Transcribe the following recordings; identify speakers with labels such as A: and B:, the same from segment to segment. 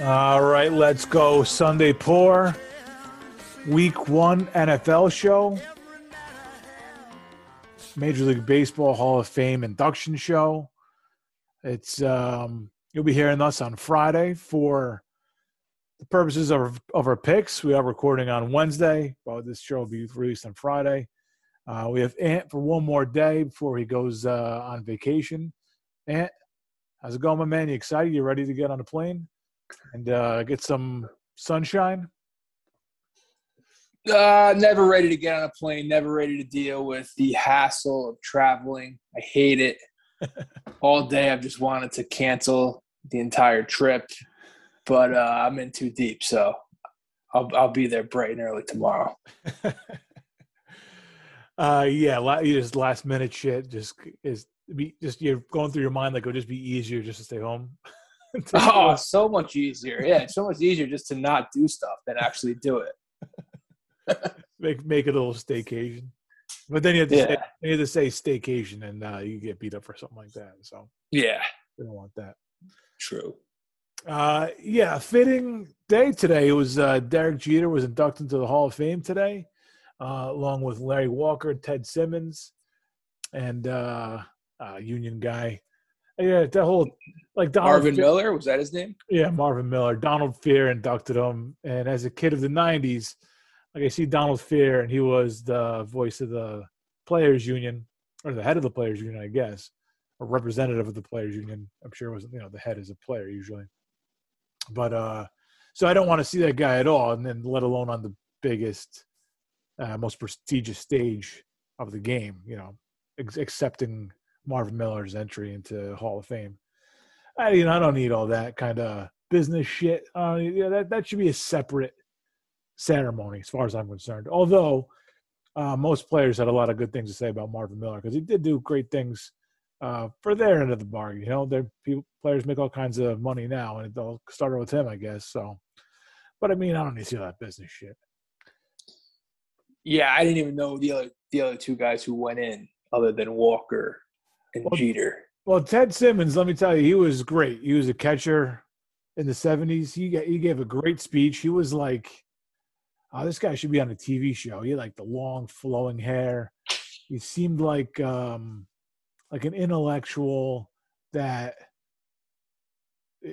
A: All right, let's go. Sunday Pour, Week One NFL show, Major League Baseball Hall of Fame induction show. It's um, you'll be hearing us on Friday for the purposes of of our picks. We are recording on Wednesday, but this show will be released on Friday. Uh, we have Ant for one more day before he goes uh, on vacation. Ant, how's it going, my man? You excited? You ready to get on a plane and uh, get some sunshine?
B: Uh, never ready to get on a plane. Never ready to deal with the hassle of traveling. I hate it. All day, I've just wanted to cancel the entire trip, but uh, I'm in too deep, so I'll I'll be there bright and early tomorrow.
A: uh, yeah, la- just last minute shit. Just is be just you're going through your mind like it would just be easier just to stay home.
B: oh, so much easier. Yeah, it's so much easier just to not do stuff than actually do it.
A: make make it a little staycation. But then you have to,
B: Yeah.
A: say, you have to say staycation, and uh, you get beat up for something like that. So
B: Yeah,
A: we don't want that.
B: true.
A: Uh, yeah, fitting day today. It was uh, Derek Jeter was inducted into the Hall of Fame today, uh, along with Larry Walker, Ted Simmons, and uh, uh, Union guy. Yeah, that whole like Donald
B: Marvin
A: Fe-
B: Miller was that his name?
A: Yeah, Marvin Miller. Donald Fehr inducted him, and as a kid of the '90s, like I see Donald Fehr, and he was the voice of the players' union, or the head of the players' union, I guess, or representative of the players' union. I'm sure it was you know the head is a player usually, but uh, so I don't want to see that guy at all, and then let alone on the biggest, uh, most prestigious stage of the game. You know, ex- accepting Marvin Miller's entry into Hall of Fame. I mean, I don't need all that kind of business shit. Uh, yeah, that that should be a separate ceremony as far as I'm concerned. Although uh, most players had a lot of good things to say about Marvin Miller because he did do great things uh, for their end of the bargain. You know, their people players make all kinds of money now, and it all started with him, I guess. So, but I mean, I don't need to see all that business shit.
B: Yeah, I didn't even know the other the other two guys who went in, other than Walker and
A: Well,
B: Jeter.
A: Well, Ted Simmons, let me tell you, he was great. He was a catcher in the '70s. He he gave a great speech. He was like, "Oh, this guy should be on a TV show." He had like the long, flowing hair. He seemed like um, like an intellectual that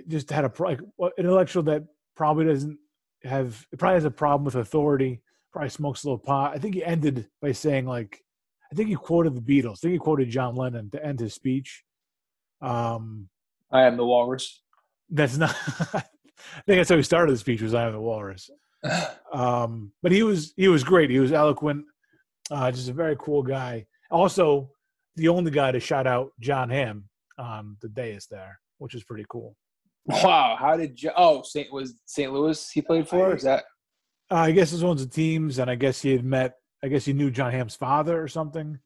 A: just had a like intellectual that probably doesn't have probably has a problem with authority. Probably smokes a little pot. I think he ended by saying like, I think he quoted the Beatles. I think he quoted John Lennon to end his speech. Um,
B: I am the Walrus.
A: that's not. I think that's how he started the speech. Was I am the Walrus. Um, but he was he was great. He was eloquent. Uh, just a very cool guy. Also, the only guy to shout out Jon Hamm on the dais there, which is pretty cool.
B: wow, how did you? Oh, Saint was St. Louis. He played for. Is that?
A: Uh, I guess this one's the teams, and I guess he had met. I guess he knew Jon Hamm's father or something,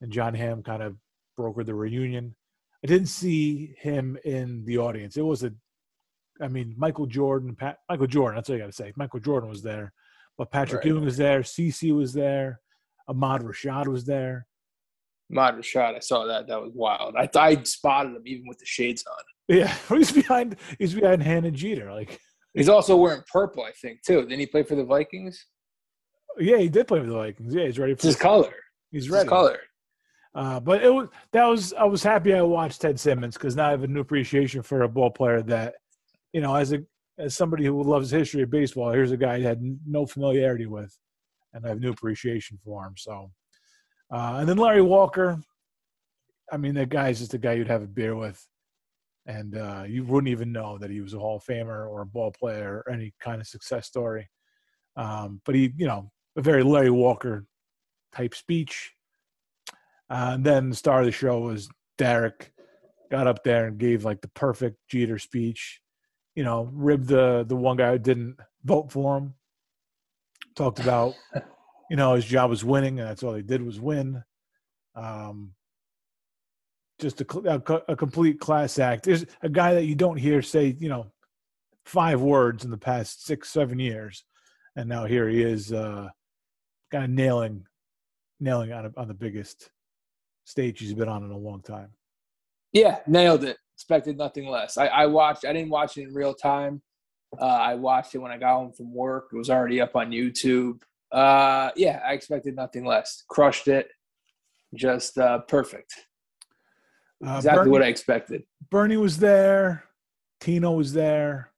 A: and John Hamm kind of brokered the reunion. I didn't see him in the audience. It was a, I mean, Michael Jordan, Pat, Michael Jordan. That's all you got to say. Michael Jordan was there, but Patrick
B: Right.
A: Ewing was there. CC was there. Ahmad Rashad was there.
B: Mod Rashad. I saw that. That was wild. I I spotted him even with the shades on.
A: Yeah, he's behind. He's behind Hannah Jeter. Like,
B: He's also wearing purple, I think, too. Didn't he play for the Vikings?
A: Yeah, he did play for the Vikings. Yeah, he's ready for.
B: his color.
A: He's ready.
B: his color.
A: Uh, but it was that was I was happy I watched Ted Simmons because now I have a new appreciation for a ball player that, you know, as a as somebody who loves history of baseball, here's a guy I had no familiarity with, and I have new appreciation for him. So, uh, and then Larry Walker, I mean, that guy's just a guy you'd have a beer with, and uh, you wouldn't even know that he was a Hall of Famer or a ball player or any kind of success story. Um, but he, you know, a very Larry Walker type speech. Uh, and then the star of the show was Derek. Got up there and gave like the perfect Jeter speech. You know, ribbed the the one guy who didn't vote for him. Talked about, you know, his job was winning, and that's all he did was win. Um, just a, a, a complete class act. There's a guy that you don't hear say, you know, five words in the past six, seven years, and now here he is, uh, kind of nailing, nailing on a, on the biggest stage he's been on in a long time.
B: Yeah, nailed it. Expected nothing less. I, I watched. I didn't watch it in real time. Uh, I watched it when I got home from work. It was already up on YouTube. Uh, yeah, I expected nothing less. Crushed it. Just uh, perfect.
A: Uh,
B: Exactly
A: Bernie,
B: what I expected.
A: Bernie was there. Tino was there.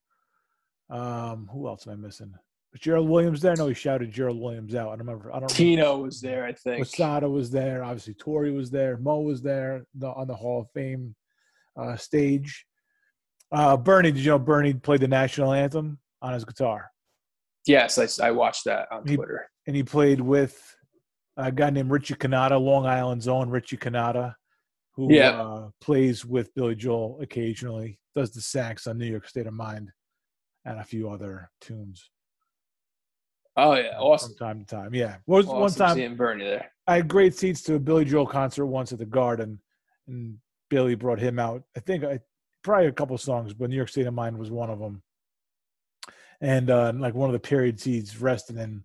A: Um, who else am I missing? Was Gerald Williams there? No, he shouted Gerald Williams out. I don't remember. I don't.
B: Tino was there, I think.
A: Posada was there. Obviously, Torre was there. Mo was there the, on the Hall of Fame uh, stage. Uh, Bernie, did you know Bernie played the national anthem on his guitar?
B: Yes, I, I watched that on
A: He-
B: Twitter.
A: And he played with a guy named Richie Cannata, Long Island's own Richie Cannata, who
B: Yeah.
A: uh, plays with Billy Joel occasionally, does the sax on New York State of Mind and a few other tunes
B: Oh yeah, awesome.
A: from time to time. Yeah. Was one time
B: seeing Bernie there.
A: I had great seats to a Billy Joel concert once at the Garden, and Billy brought him out. I think I probably a couple songs, but New York State of Mind was one of them. And uh, like one of the period seats resting in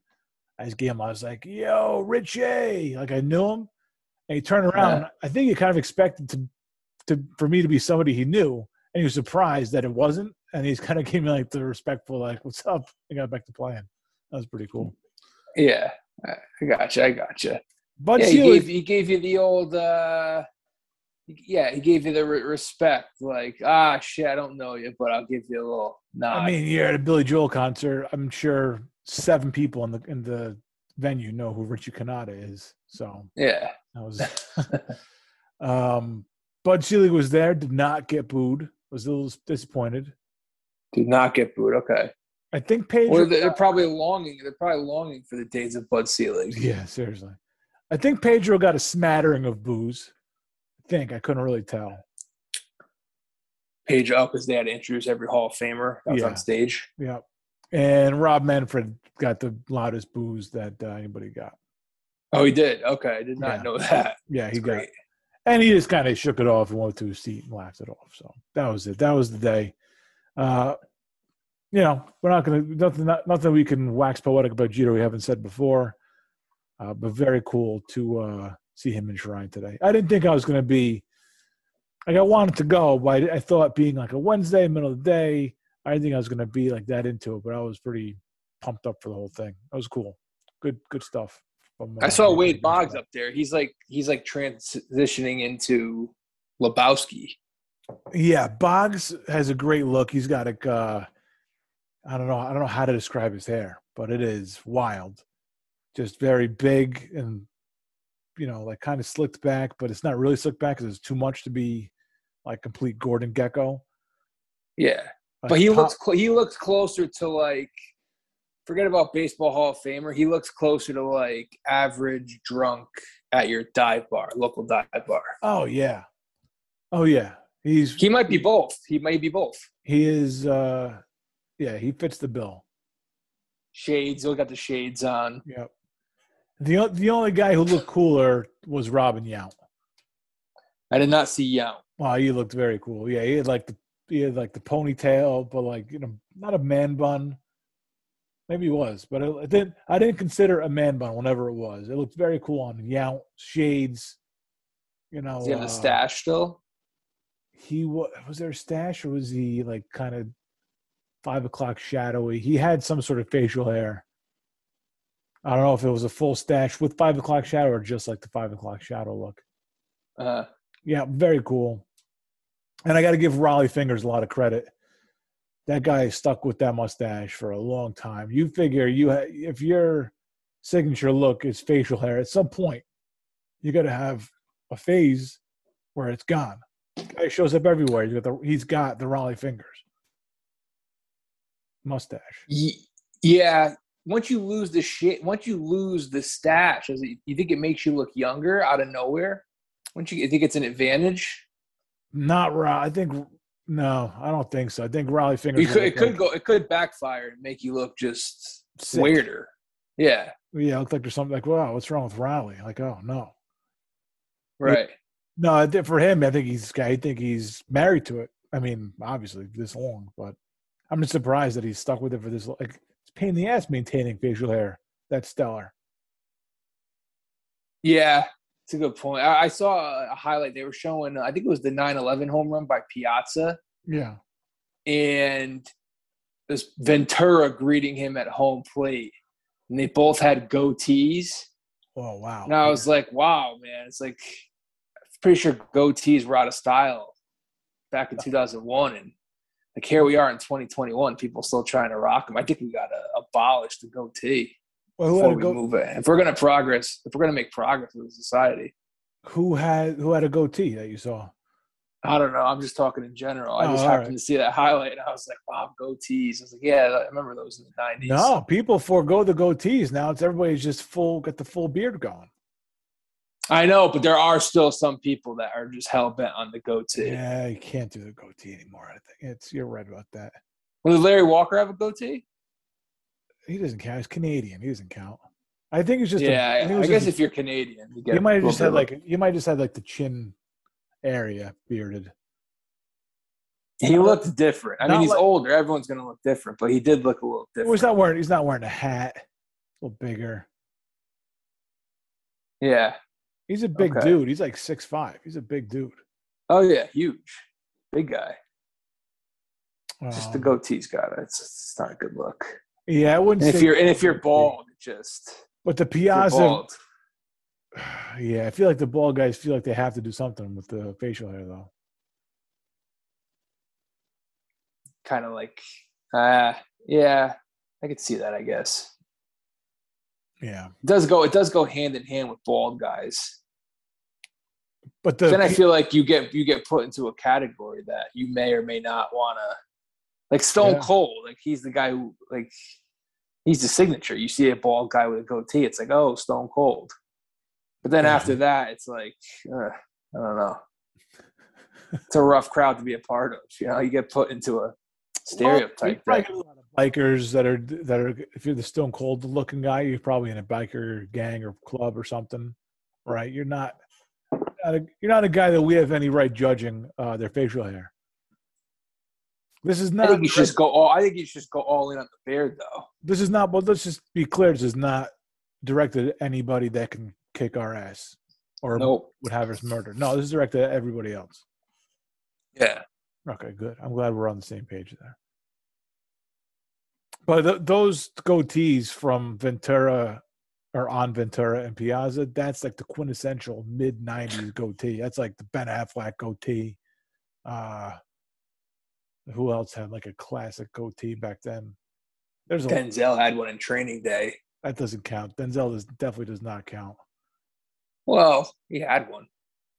A: his him. I was like, "Yo, Richie!" Like I knew him, and he turned around. I think he kind of expected to, to for me to be somebody he knew, and he was surprised that it wasn't. And he's kind of gave me like the respectful, like, "What's up?" I got back to playing. That was pretty cool.
B: Yeah, I I gotcha. I gotcha.
A: But
B: yeah, he gave he gave you the old. uh Yeah, he gave you the re- respect. Like, ah, shit, I don't know you, but I'll give you a little nod.
A: I mean, you're at a Billy Joel concert. I'm sure seven people in the in the venue know who Richie Cannata is. So
B: yeah,
A: that was. um, Bud Selig was there. Did not get booed. Was a little disappointed.
B: did not get booed. Okay,
A: I think Pedro.
B: or they're, probably longing. They're probably longing for the days of Bud Selig.
A: yeah, seriously. I think Pedro got a smattering of boos. I think I couldn't really tell.
B: Page up because they had to introduce every Hall of Famer
A: Yeah.
B: on stage.
A: Yeah, and Rob Manfred got the loudest boos that uh, anybody got.
B: Oh, he did. Okay, I did not
A: Yeah.
B: know that.
A: Yeah, he
B: That's
A: got
B: great.
A: and he just kind of shook it off and went to his seat and laughed it off. So that was it. That was the day. Uh, you know, we're not going to nothing. Not, nothing we can wax poetic about Jeter we haven't said before. Uh, but very cool to uh, see him in Shrine today. I didn't think I was going to be. Like I wanted to go, but I, I thought being like a Wednesday, middle of the day, I didn't think I was going to be like that into it. But I was pretty pumped up for the whole thing. That was cool. Good, good stuff. From,
B: I
A: uh,
B: saw Wade Boggs up there. He's like he's like transitioning into Lebowski.
A: Yeah, Boggs has a great look. He's got a, uh, I don't know, I don't know how to describe his hair, but it is wild. Just very big and, you know, like kind of slicked back, but it's not really slicked back because it's too much to be like complete Gordon Gekko.
B: Yeah,
A: Like
B: but he
A: top-
B: looks cl- he looks closer to like forget about baseball Hall of Famer. He looks closer to like average drunk at your dive bar, local dive bar.
A: Oh yeah, oh yeah. He's
B: He might be both. He might be both.
A: he is. uh Yeah, he fits the bill.
B: Shades. He'll got the shades on.
A: Yep. The the only guy who looked cooler was Robin Yount.
B: I did not see Young.
A: Wow, he looked very cool. Yeah, he had like the he had like the ponytail, but like you know, not a man bun. Maybe he was, but it, it didn't. I didn't consider a man bun whenever it was. It looked very cool on Yount, shades. You know,
B: Is he
A: uh,
B: stash still?
A: He was. Was there a stash, or was he like kind of five o'clock shadowy? He had some sort of facial hair. I don't know if it was a full stash with five o'clock shadow or just like the five o'clock shadow look.
B: Uh,
A: Yeah, very cool. And I got to give Rollie Fingers a lot of credit. That guy stuck with that mustache for a long time. You figure you ha- if your signature look is facial hair, at some point you got to have a phase where it's gone. Guy shows up everywhere. He's got the, he's got the Rollie Fingers mustache.
B: Ye- Yeah, once you lose the shit, once you lose the stash, does it, you think it makes you look younger out of nowhere? Once you, you think it's an advantage?
A: Not Rollie. I think no, I don't think so. I think Rollie Fingers.
B: It could, it could go, it could backfire and make you look just
A: sick.
B: weirder. Yeah,
A: Yeah, it looked like there's something like, wow, what's wrong with Rollie? Like, oh no.
B: right.
A: No, I think for him, I think he's I think he's married to it. I mean, obviously this long, but I'm just surprised that he's stuck with it for this. Like, it's pain in the ass maintaining facial hair. That's stellar.
B: Yeah, it's a good point. I, I saw a highlight. They were showing, I think it was the 9 11 home run by Piazza.
A: Yeah,
B: And this Ventura greeting him at home plate, and they both had goatees.
A: Oh wow!
B: And I was like, wow, man, it's like I'm pretty sure goatees were out of style back in 2001, and like here we are in 2021, people still trying to rock them. I think we got to abolish the goatee
A: well, who
B: before
A: had a
B: we
A: go-
B: move it. If we're gonna progress, if we're gonna make progress as a society,
A: who had who had a goatee that you saw?
B: I don't know. I'm just talking in general. I
A: Oh,
B: just happened
A: right.
B: to see that highlight, and I was like, "Wow, goatees!" I was like, "Yeah, I remember those in the '90s."
A: No, people forego the goatees now. It's everybody's just full, got the full beard going.
B: I know, but there are still some people that are just hell bent on the goatee.
A: Yeah, you can't do the goatee anymore. I think it's you're right about that.
B: Well, did Larry Walker have a goatee?
A: He doesn't count. He's Canadian. He doesn't count. I think it's just.
B: yeah,
A: think it
B: I, guess
A: just
B: if you're Canadian, you get.
A: you might have just had like you might just had like the chin area bearded.
B: he looked different. I
A: Not
B: mean, he's
A: like-
B: older. Everyone's gonna look different, but he did look a little
A: Well,
B: different.
A: He's not wearing. He's not wearing a hat. A little bigger.
B: yeah.
A: He's a big
B: Okay.
A: dude. He's like six five. He's a big dude.
B: Oh yeah, huge, big guy. Just the
A: Um,
B: goatee's got it. It's, it's not a good look.
A: Yeah, I wouldn't.
B: And if you're and if you're bald, just
A: but the Piazza. Yeah, I feel like the bald guys feel like they have to do something with the facial hair though.
B: kind of like, uh, yeah, I could see that. I guess
A: Yeah,
B: it does go. It does go hand in hand with bald guys.
A: But the
B: then I feel like you get you get put into a category that you may or may not want to. Like Stone
A: Yeah.
B: Cold, like he's the guy who like he's the signature. You see a bald guy with a goatee, it's like oh Stone Cold. But then
A: Yeah.
B: after that, it's like uh, I don't know. It's a rough crowd to be a part of. You know, you get put into a stereotype.
A: you probably a lot of bikers that are that are. If you're the Stone Cold looking guy, you're probably in a biker gang or club or something, right? You're not. Not a, you're not a guy that we have any right judging uh, their facial hair. This is not.
B: I think you should just go all. I think you should just go all in on the beard, though.
A: This is not. But let's just be clear. This is not directed at anybody that can kick our ass or
B: Nope.
A: would have us murdered. No, this is directed at everybody else.
B: Yeah.
A: Okay, good. I'm glad we're on the same page there. But th- those goatees from Ventura or on Ventura and Piazza, that's like the quintessential mid 90s goatee. That's like the Ben Affleck goatee. Uh, who else had like a classic goatee back then? There's a
B: Denzel had one in Training Day.
A: that doesn't count. Denzel does, definitely does not count.
B: Well, he had one.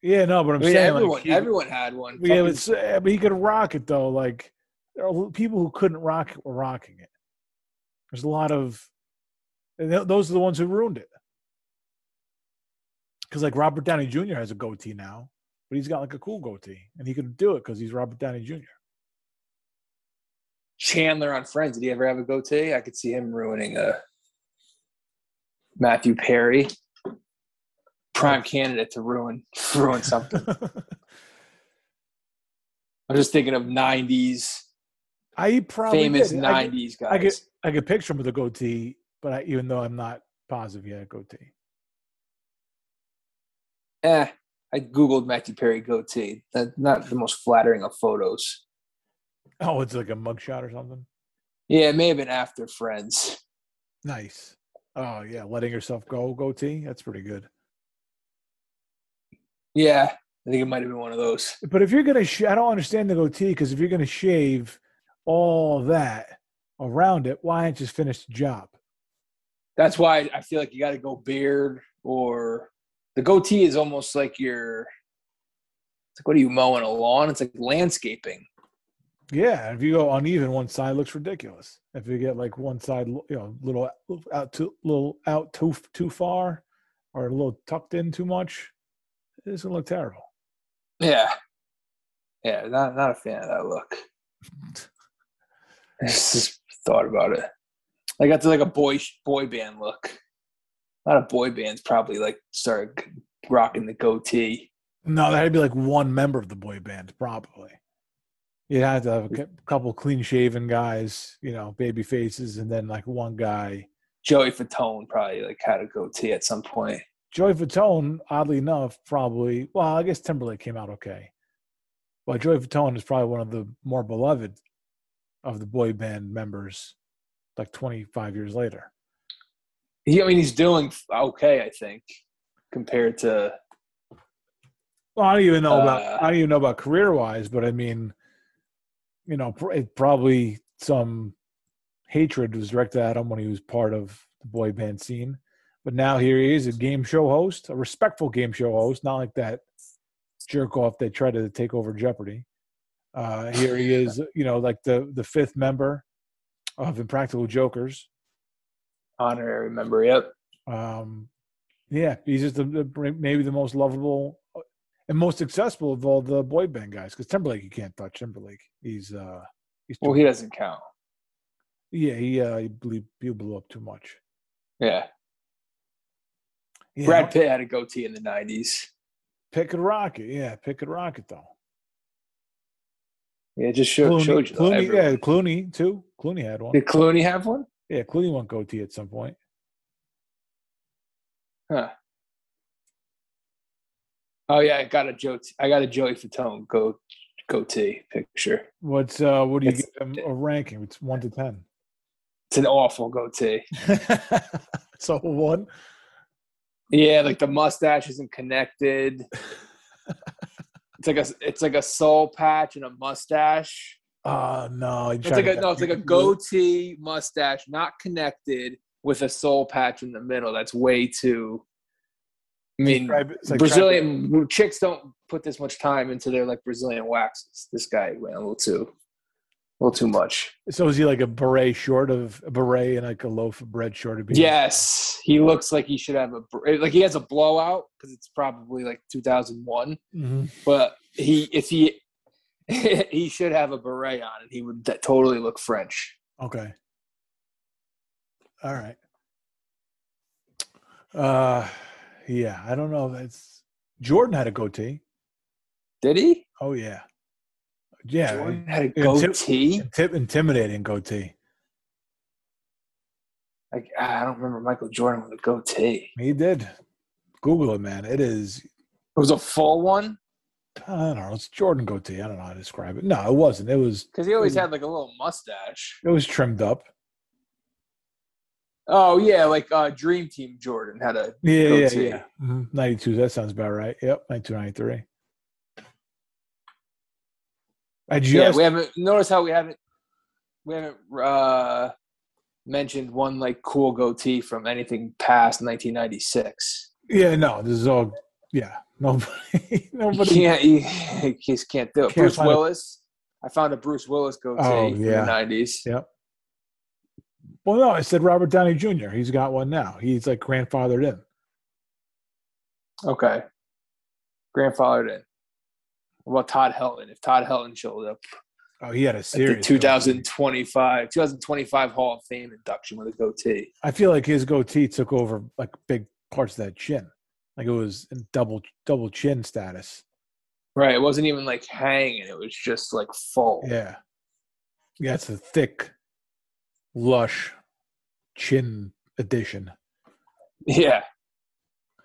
A: Yeah, no, but
B: I
A: I'm
B: mean,
A: saying
B: everyone,
A: like, he-
B: everyone had one.
A: Yeah,
B: Fucking-
A: but, s- uh, but he could rock it though. Like there are people who couldn't rock it were rocking it. There's a lot of and th- those are the ones who ruined it. Because like Robert Downey Jr. has a goatee now, but he's got like a cool goatee, and he could do it because he's Robert Downey Jr.
B: Chandler on Friends. Did he ever have a goatee? I could see him ruining a Matthew Perry. Prime oh. candidate to ruin ruin something. I'm just thinking of '90s
A: I probably
B: famous
A: did. I could,
B: '90s
A: I
B: guys.
A: could I could picture him with a goatee, but I, even though I'm not positive a goatee.
B: eh, I googled Matthew Perry goatee. That not the most flattering of photos.
A: Oh, it's like a mugshot or something.
B: Yeah, it may have been after Friends.
A: Nice. Oh yeah, letting yourself go goatee. That's pretty good.
B: Yeah, I think it might have been one of those.
A: But if you're gonna, sh- I don't understand the goatee because if you're gonna shave all that around it, why not just finish the job?
B: That's why I feel like you got to go beard or the goatee is almost like you're. It's like what are you mowing a lawn? It's like landscaping.
A: Yeah, if you go uneven, one side looks ridiculous. If you get like one side, you know, little out too little out too too far, or a little tucked in too much, it's gonna look terrible.
B: Yeah, yeah, not not a fan of that look. I just thought about it. I got to like a boy boy band look. A lot of boy bands probably like started rocking the goatee.
A: No, that'd be like one member of the boy band, probably. You'd have to have a couple clean shaven guys, you know, baby faces, and then like one guy.
B: Joey Fatone probably like had a goatee at some point.
A: Joey Fatone, oddly enough, probably. Well, I guess Timberlake came out okay, but Joey Fatone is probably one of the more beloved of the boy band members, like 25 years later.
B: He, I mean, he's doing okay, I think, compared to.
A: Well, I don't even know
B: Uh,
A: about I don't even know about career wise, but I mean, you know, pr- it probably some hatred was directed at him when he was part of the boy band scene. But now here he is, a game show host, a respectful game show host, not like that jerk off that tried to take over Jeopardy. Uh, here he is, you know, like the the fifth member of Impractical Jokers.
B: Honorary member, yep.
A: Um, yeah, he's just the, the maybe the most lovable and most successful of all the boy band guys. Because Timberlake, you can't touch Timberlake. He's uh, he's
B: Well, he doesn't count.
A: yeah, he uh, he blew, he blew up too much.
B: Yeah.
A: Yeah,
B: Brad Pitt had a goatee in the 90s.
A: Pick a rocket, yeah, pick a rocket though.
B: Yeah, just showed,
A: Clooney,
B: showed you.
A: Clooney,
B: everyone.
A: yeah, Clooney too. Clooney had one.
B: Did Clooney have one?
A: Yeah, Clooney went goatee at some point.
B: Huh. Oh yeah, I got a Joe. I got a Joey Fatone go goatee picture.
A: What's uh, what do you
B: It's-
A: give him a ranking? It's one to ten.
B: It's an awful goatee.
A: so one.
B: Yeah, like the mustache isn't connected. It's like a it's like a soul patch and a mustache.
A: Oh no,
B: It's like a no, it's like a goatee mustache, not connected with a soul patch in the middle. That's way too. I mean,
A: like
B: Brazilian chicks don't put this much time into their like Brazilian waxes. This guy went a little too, a little too much.
A: So is he like a beret short of a beret and like a loaf of bread short of being?
B: Yes, he looks like he should have a like he has a blowout because it's probably like 2001.
A: Mhm.
B: But he if he he should have a beret on and he would d- totally look French.
A: Okay. All right. Uh, yeah. I don't know. That's Jordan had a goatee.
B: Did he?
A: Oh yeah. Yeah.
B: Jordan had a
A: Yeah, Tip-
B: goatee.
A: Intip- intimidating goatee.
B: Like I don't remember Michael Jordan with a goatee.
A: He did. Google it, man. It is.
B: It was a full one
A: I don't know. It's Jordan goatee. I don't know how to describe it. No, it wasn't. It was.
B: because he always
A: Mm.
B: had like a little mustache.
A: It was trimmed up.
B: Oh yeah, like uh, Dream Team Jordan had a
A: Yeah, yeah,
B: Goatee.
A: yeah. Mhm. Ninety-two. That sounds about right. Yep, 92, 93. I just
B: yeah. We haven't notice how we haven't we haven't uh, mentioned one like cool goatee from anything past 1996.
A: yeah no. This is all yeah. Nobody,
B: You
A: nobody.
B: can't you, you just can't do it.
A: Can't
B: Bruce Willis. I found a Bruce Willis goatee
A: Oh,
B: in
A: yeah.
B: the 90s.
A: Yep. Well, no, I said Robert Downey Jr. He's got one now. He's like grandfathered in.
B: Okay. Grandfathered in. What about Todd Helton? If Todd Helton showed up
A: Oh, he had a serious.
B: 2025 2025 Hall of Fame induction with a goatee.
A: I feel like his goatee took over like big parts of that chin. Like it was in double double chin status.
B: Right. It wasn't even like hanging. It was just like full.
A: Yeah. Yeah, it's a thick, lush chin addition.
B: Yeah.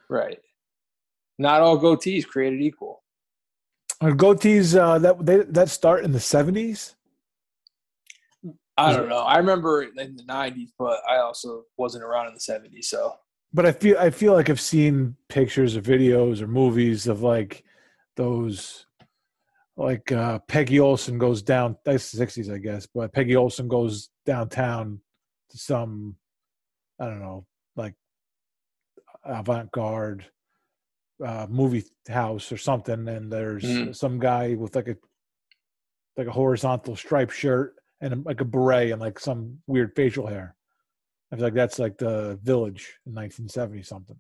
B: Right. Not all goatees created equal.
A: Are goatees uh, that they that start in the seventies?
B: I don't know. I remember in the 90s, but I also wasn't around in the 70s. So,
A: But I feel I feel like I've seen pictures or videos or movies of like those like uh Peggy Olson goes down that's the sixties I guess, but Peggy Olson goes downtown to some I don't know, like avant garde uh movie house or something and there's
B: Mhm.
A: some guy with like a like a horizontal striped shirt and a, like a beret and like some weird facial hair. I feel like that's like the village in 1970 something.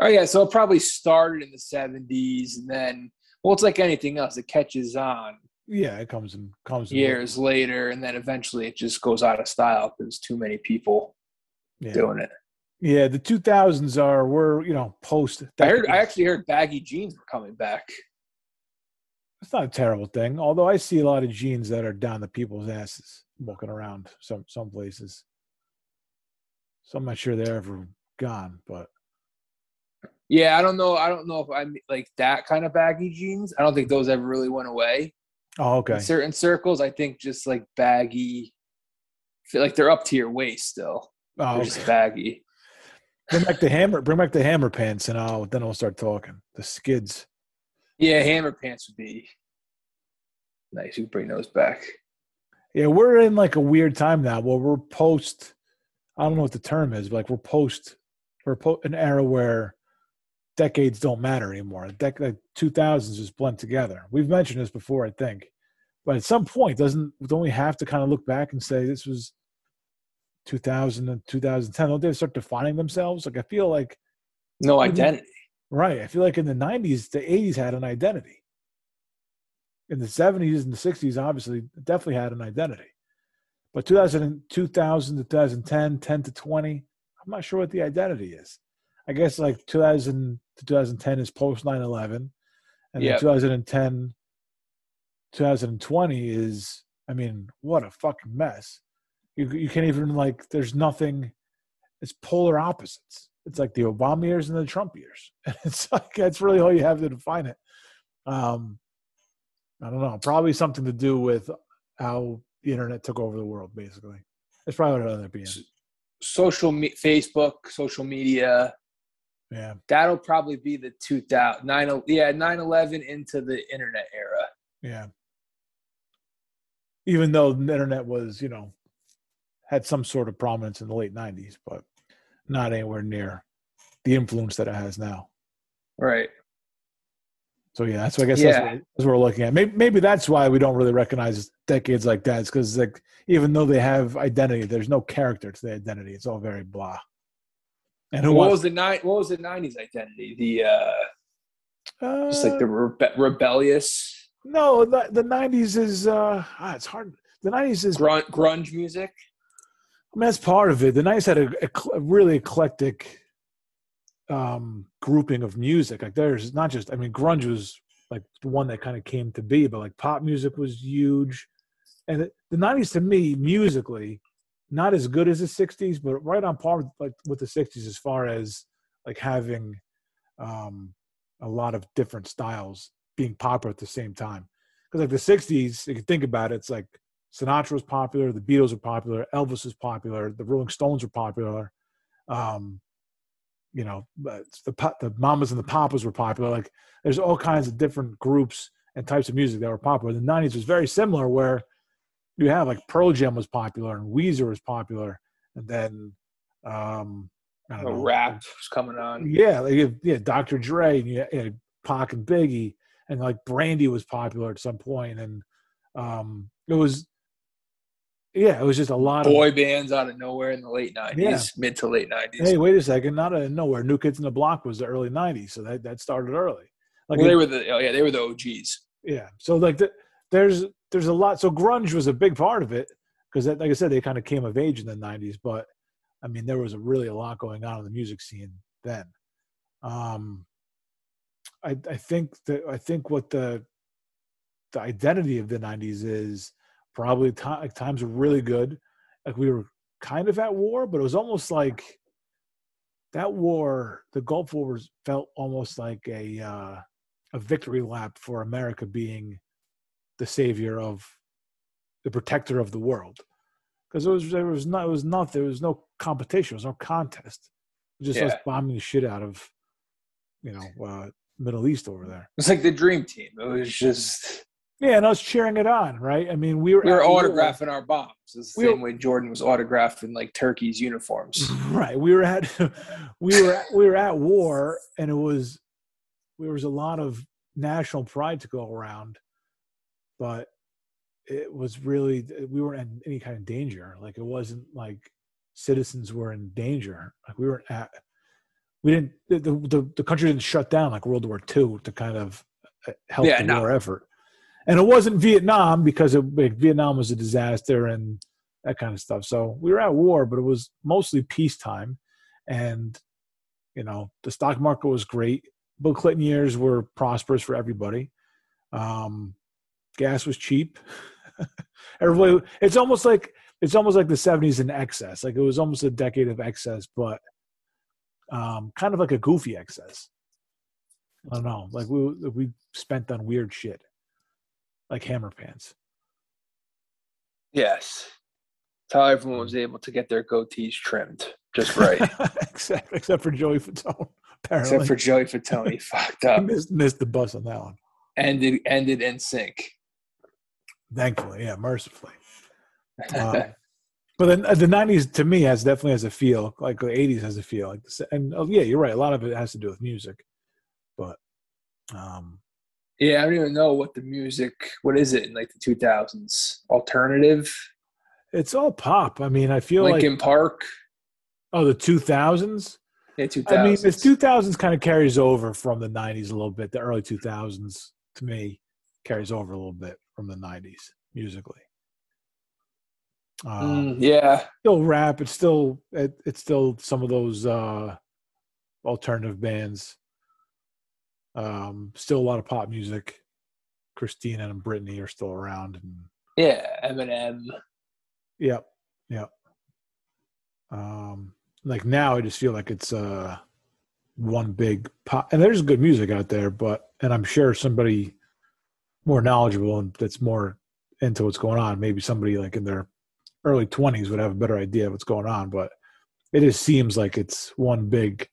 B: oh, yeah. So it probably started in the 70s and then, well, it's like anything else. It catches on
A: Yeah, it comes and comes
B: years later and then eventually it just goes out of style because too many people
A: Yeah.
B: doing it.
A: Yeah, the 2000s are we're you know post.
B: I heard, I actually heard baggy jeans were coming back.
A: it's not a terrible thing. Although I see a lot of jeans that are down the people's asses walking around some some places. So I'm not sure they're ever gone, but
B: Yeah. I don't know. I don't know if I'm like that kind of baggy jeans. I don't think those ever really went away.
A: Oh, okay.
B: In certain circles, I think just like baggy. Feel like they're up to your waist still.
A: Oh, okay.
B: just baggy.
A: Bring back the hammer. Bring back the hammer pants, and I'll then I'll start talking. The skids.
B: Yeah, hammer pants would be nice. You bring those back.
A: Yeah, we're in like a weird time now. Where we're post. I don't know what the term is, but like we're post. We're po- an era where decades don't matter anymore. Dec- like two thousands just blend together. We've mentioned this before, I think, but at some point, doesn't don't we have to kind of look back and say this was 2000 and 2010? Don't they start defining themselves? Like I feel like
B: No identity.
A: Right. I feel like in the 90s, the 80s had an identity. In the 70s and the 60s, obviously, definitely had an identity. But 2000, and- 2000 to 2010, 10 to 20, I'm not sure what the identity is. I guess like 2000 to 2010 is post 9 11. And
B: Yep.
A: then 2010, 2020 is, I mean, what a fucking mess. You, you can't even, like, there's nothing, it's polar opposites. It's like the Obama years and the Trump years. And it's like that's really all you have to define it. Um, I don't know. Probably something to do with how the internet took over the world. Basically, that's probably what it ended up being.
B: Social me- Facebook, social media.
A: Yeah,
B: That'll probably be the 2000 nine yeah 9/11 into the internet era.
A: yeah. Even though the internet was, you know, had some sort of prominence in the late '90s, but not anywhere near the influence that it has now.
B: Right.
A: So yeah, that's what I guess
B: Yeah.
A: that's, what, that's what we're looking at. Maybe, maybe that's why we don't really recognize decades like that. It's because like even though they have identity, there's no character to the identity. It's all very blah. And who
B: what was the nine? What was the '90s identity? The uh,
A: uh,
B: just like the rebe- rebellious
A: no the, the 90s is uh ah, it's hard. The 90s is
B: grunge, grunge music.
A: I mean, that's part of it. The Nights had a, a, a really eclectic um, grouping of music. Like, there's not just, I mean, grunge was like the one that kind of came to be, but like pop music was huge. And the, the 90s to me, musically, not as good as the 60s, but right on par with, like, with the 60s as far as like having um, a lot of different styles being popular at the same time. Because like the 60s, if you think about it, it's like Sinatra was popular, the Beatles were popular, Elvis was popular, the Rolling Stones were popular. Um, you know, the the Mamas and the Papas were popular. Like, there's all kinds of different groups and types of music that were popular. The '90s was very similar, where you have like Pearl Jam was popular and Weezer was popular, and then um, I don't
B: A
A: know,
B: rap was coming on.
A: yeah, like you- yeah, Dr. Dre, and you had Pac and Biggie, and like Brandy was popular at some point, and um, it was, yeah, it was just a lot of.
B: Boy bands out of nowhere in the late '90s,
A: Yeah.
B: mid to late '90s.
A: Hey, wait a second! Not out of nowhere. New Kids in the Block was the early '90s, so that that started early. Like
B: well, they were the oh yeah, they were the OGs.
A: yeah, so like the, there's there's a lot. So grunge was a big part of it because, like I said, they kind of came of age in the '90s. But I mean, there was a really a lot going on in the music scene then. Um, I I think that I think what the the identity of the '90s is probably ti like times were really good. Like we were kind of at war, but it was almost like that war, the Gulf War, was, felt almost like a uh, a victory lap for America being the savior of the protector of the world. Because it was there was not it was not there was no competition, there was no contest. It was just us bombing the shit out of you know uh, Middle East over there.
B: It's like the dream team. It was just
A: Yeah, and us cheering it on, right? I mean, we were
B: we were autographing our bombs. It's the
A: We
B: same
A: were-
B: way Jordan was autographing like Turkey's uniforms.
A: right we were at we were we were at war and it was there was a lot of national pride to go around but it was really we weren't in any kind of danger like it wasn't like citizens were in danger like we weren't at we didn't the, the, the country didn't shut down like world war ii to kind of uh, help
B: Yeah,
A: the
B: no.
A: war effort and it wasn't vietnam because it, vietnam was a disaster and that kind of stuff. So we were at war, but it was mostly peacetime. And, you know, the stock market was great. Bill Clinton years were prosperous for everybody. Um, gas was cheap. Everybody, it's almost like it's almost like the '70s in excess. Like it was almost a decade of excess, but um, kind of like a goofy excess. I don't know. Like we we spent on weird shit. Like hammer pants.
B: Yes. That's how everyone was able to get their goatees trimmed just right.
A: except, except for Joey Fatone, apparently.
B: Except for Joey Fatone, He fucked
A: he
B: up.
A: missed, missed the bus on that one.
B: Ended ended in sync.
A: Thankfully, yeah, mercifully. Um, but then uh, the '90s to me has definitely has a feel like the '80s has a feel like, this, and oh, yeah, you're right. A lot of it has to do with music, but um,
B: yeah, I don't even know what the music. What is it in like the two thousands? Alternative.
A: it's all pop. I mean, I feel
B: Lincoln
A: like in
B: Park.
A: oh, the 2000s.
B: Yeah, two
A: I mean,
B: thousands.
A: the 2000s kind of carries over from the 90s a little bit. The early 2000s to me carries over a little bit from the 90s musically. Um,
B: Mm, yeah,
A: still rap. It's still it, it's still some of those uh, alternative bands. Um, still a lot of pop music. Christina and Britney are still around, and
B: yeah. Eminem.
A: yep, yep. Um, like now, I just feel like it's uh, one big pop, and there's good music out there, but and I'm sure somebody more knowledgeable and that's more into what's going on, maybe somebody like in their early 20s would have a better idea of what's going on, but it just seems like it's one big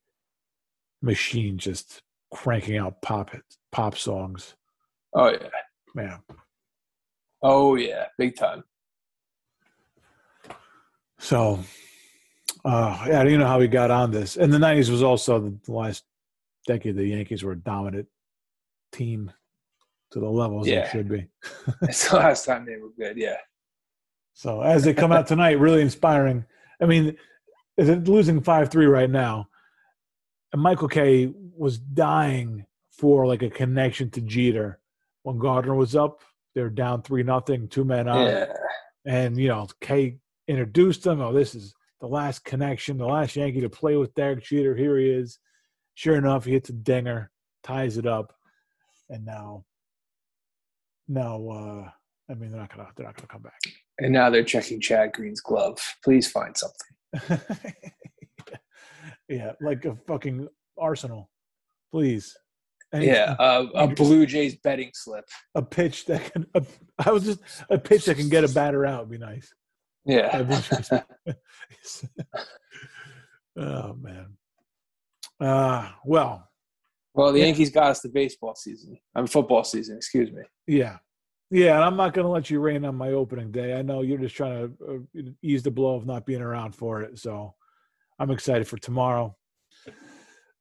A: machine just cranking out pop hits, pop songs.
B: Oh yeah.
A: Yeah.
B: Oh yeah. Big time.
A: So, uh, yeah, I don't even know how we got on this. And the 90s was also the last decade the Yankees were a dominant team to the levels
B: Yeah.
A: they should be.
B: It's the last time they were good. Yeah.
A: So as they come out tonight, really inspiring. I mean, they're losing five three right now, and Michael Kay was dying for like a connection to Jeter when Gardner was up. They're down three nothing, two men out,
B: Yeah.
A: and you know Kay introduced them. Oh, this is the last connection, the last Yankee to play with Derek Jeter. Here he is. Sure enough, he hits a dinger, ties it up, and now, now, uh, I mean, they're not gonna, they're not gonna come back.
B: And now they're checking Chad Green's glove. Please find something.
A: yeah, like a fucking Arsenal, please.
B: Yeah. Uh, a Blue Jays betting slip.
A: a pitch that can. A, I was just a pitch that can get a batter out would be nice.
B: Yeah.
A: That'd be nice. oh man. Uh well,
B: Well, the
A: Yeah.
B: Yankees got us the baseball season. I'm football season. Excuse me.
A: yeah, yeah. And I'm not going to let you rain on my opening day. I know you're just trying to uh, ease the blow of not being around for it. So I'm excited for tomorrow.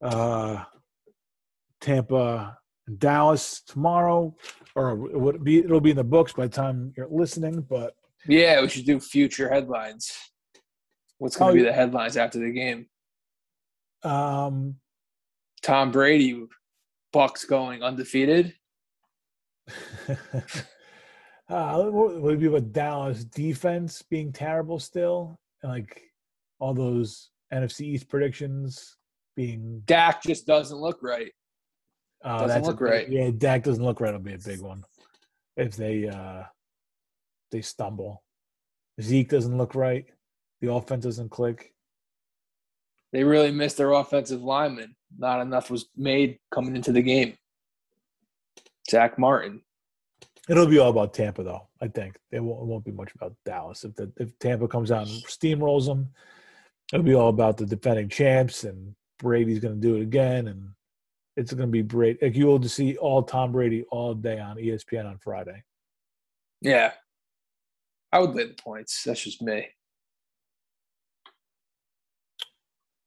A: Uh, Tampa and Dallas tomorrow, or it would be it'll be in the books by the time you're listening. But
B: Yeah, we should do future headlines. What's going
A: Oh,
B: to be the headlines after the game?
A: um,
B: Tom Brady, Bucks going undefeated.
A: uh, what would it be about Dallas defense being terrible still, and like all those NFC East predictions being
B: Dak just doesn't look right.
A: Uh,
B: Doesn't
A: that's
B: look right.
A: Yeah, Dak doesn't look right. It'll be a big one if they uh they stumble. Zeke doesn't look right. The offense doesn't click.
B: They really missed their offensive lineman. Not enough was made coming into the game. Zack Martin.
A: It'll be all about Tampa, though. I think it won't, it won't be much about Dallas. If the, if Tampa comes out and steamrolls them, it'll be all about the defending champs, and Brady's going to do it again, and it's going to be great. Like you will just see all Tom Brady all day on ESPN on Friday.
B: Yeah. I would lay the points. That's just me.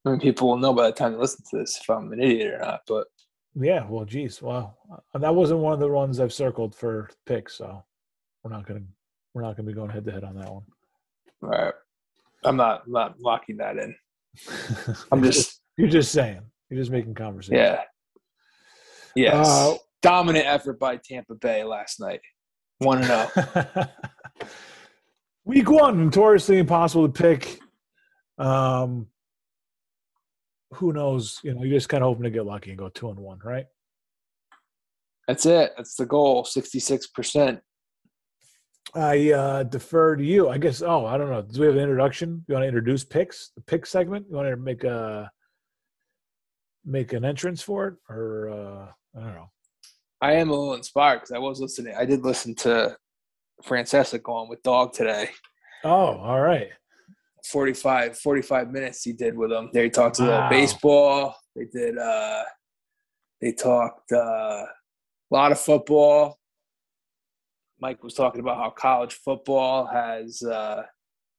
B: I mean, people will know by the time they listen to this if I'm an idiot or not, but
A: Yeah, well, geez, well, uh, that wasn't one of the ones I've circled for picks, so we're not gonna we're not gonna be going head to head on that one.
B: all right. I'm not I'm not locking that in. I'm just
A: you're just saying you're just making conversation.
B: yeah. Yes.
A: Uh,
B: Dominant effort by Tampa Bay last night. One and zero.
A: Week one, notoriously impossible to pick. Um, who knows? You know, you're just kind of hoping to get lucky and go two and one, right?
B: That's it. That's the goal. Sixty-six percent.
A: I uh, defer to you. I guess. Oh, I don't know. Do we have an introduction? You want to introduce picks? The pick segment? You want to make a make an entrance for it, or uh, I don't know.
B: I am a little inspired because I was listening. I did listen to Francesa going with Dog today.
A: Oh, all right.
B: 45, 45 minutes he did with him. They talked a little baseball. They did. uh They talked uh, a lot of football. Mike was talking about how college football has uh,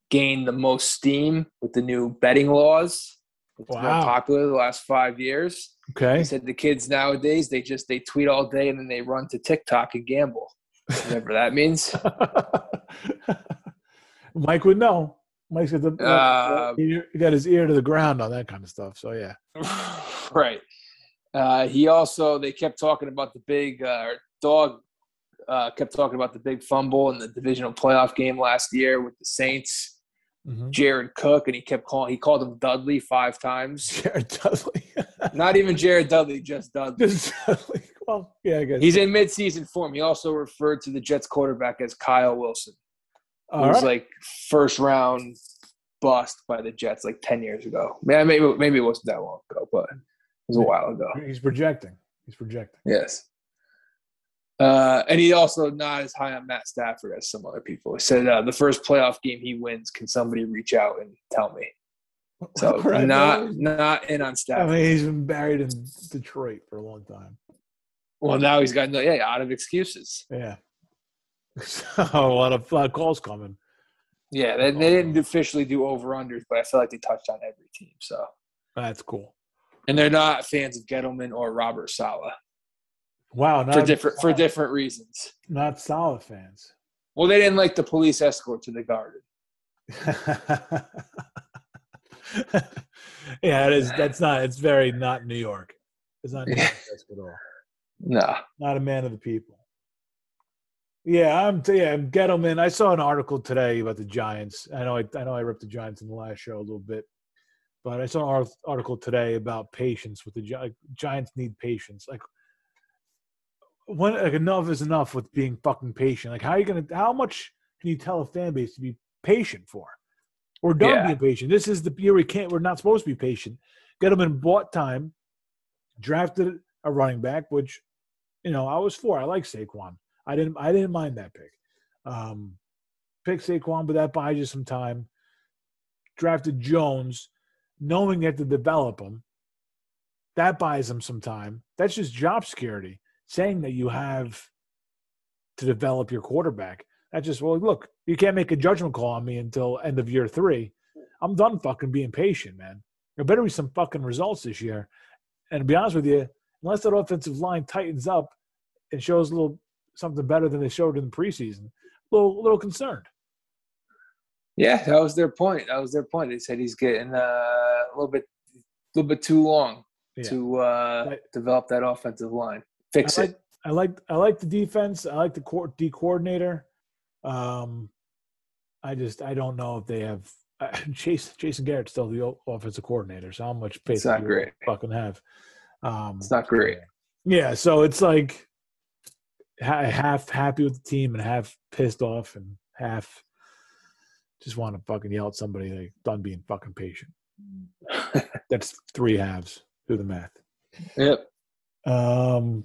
B: gained the most steam with the new betting laws. It's more
A: Wow.
B: popular the last five years.
A: Okay.
B: He said the kids nowadays they just they tweet all day and then they run to TikTok and gamble. Whatever that means.
A: Mike would know. Mike's got the
B: Uh,
A: he got his ear to the ground on that kind of stuff. So yeah.
B: right. Uh, he also they kept talking about the big uh, dog. Uh, kept talking about the big fumble in the divisional playoff game last year with the Saints.
A: Mhm.
B: Jared Cook, and he kept calling. He called him Dudley five times.
A: Jared Dudley.
B: Not even Jared Dudley, just Dudley.
A: Well, yeah, I guess.
B: He's in midseason form. He also referred to the Jets quarterback as Kyle Wilson. who was
A: right.
B: like first round bust by the Jets like ten years ago. Maybe maybe it wasn't that long ago, but it was a while ago.
A: He's projecting. He's projecting.
B: Yes. Uh, and he also not as high on Matt Stafford as some other people. He said uh, the first playoff game he wins, can somebody reach out and tell me? So
A: Right,
B: not not in on
A: staff.
B: I
A: mean, he's been buried in Detroit for a long time.
B: well, now he's got no yeah out of excuses.
A: Yeah. So a lot of, of calls coming.
B: Yeah, they, they didn't um, officially do over unders, but I feel like they touched on every team. So
A: That's cool.
B: and they're not fans of Gettleman or Robert Saleh
A: Wow. Not,
B: for different for different reasons.
A: Not Saleh fans.
B: Well, they didn't like the police escort to the garden.
A: yeah, it is. That's not. It's very not New York. It's not New York at all.
B: No.
A: Not a man of the people. Yeah, I'm. Yeah, I'm Gettleman. I saw an article today about the Giants. I know. I, I know. I ripped the Giants in the last show a little bit, but I saw an article today about patience with the Gi- Giants. Need patience. Like when like enough is enough with being fucking patient. Like how are you gonna? How much can you tell a fan base to be patient for? We're done
B: Yeah.
A: being patient. This is the year we can't. We're not supposed to be patient. Gettleman bought time, drafted a running back, which you know I was for. I like Saquon. I didn't. I didn't mind that pick. Um, pick Saquon, but that buys you some time. Drafted Jones, knowing you have to develop him. That buys him some time. That's just job security. Saying that you have to develop your quarterback. That's just well, look, you can't make a judgment call on me until end of year three. I'm done fucking being patient, man. There better be some fucking results this year. And to be honest with you, unless that offensive line tightens up and shows a little something better than they showed in the preseason, a little, little concerned.
B: Yeah, that was their point. That was their point. They said he's getting uh, a little bit, a little bit too long
A: Yeah.
B: to uh,
A: Right.
B: develop that offensive line. Fix
A: I
B: it.
A: I like I like the defense. I like the court D coordinator. Um, I just I don't know if they have uh, Chase Jason Garrett's still the offensive coordinator. So how much faith do you
B: great.
A: fucking have? Um,
B: It's not great.
A: Yeah, so it's like ha- half happy with the team and half pissed off and half just want to fucking yell at somebody like done being fucking patient. That's three halves. Do the math.
B: Yep.
A: Um.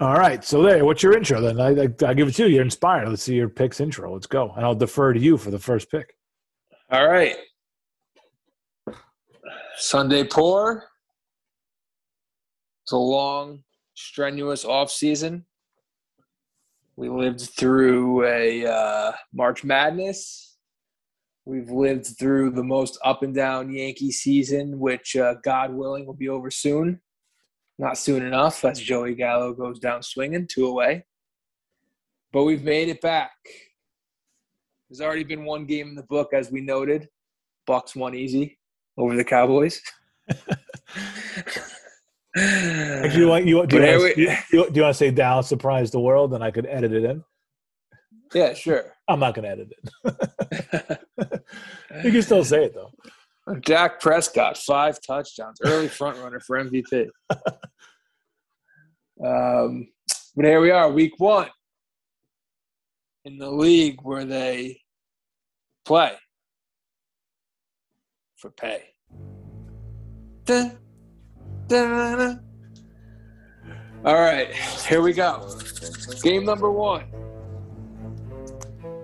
A: All right, so there. What's your intro then? I, I I give it to you. You're inspired. Let's see your picks intro. Let's go, and I'll defer to you for the first pick.
B: All right. Sunday pour. It's a long, strenuous off season. We lived through a uh, March Madness. We've lived through the most up and down Yankee season, which uh, God willing will be over soon. Not soon enough, as Joey Gallo goes down swinging two away. But we've made it back. There's already been one game in the book, as we noted. Bucs won easy over the Cowboys.
A: Actually, you want you do you, want, to,
B: we-
A: do you, do you want to say Dallas surprised the world, and I could edit it in?
B: yeah, sure.
A: I'm not going to edit it. you can still say it though.
B: Dak Prescott, five touchdowns, early front runner for MVP. um, but here we are, week one in the league where they play for pay. Dun, dun, dun. All right, here we go. Game number one.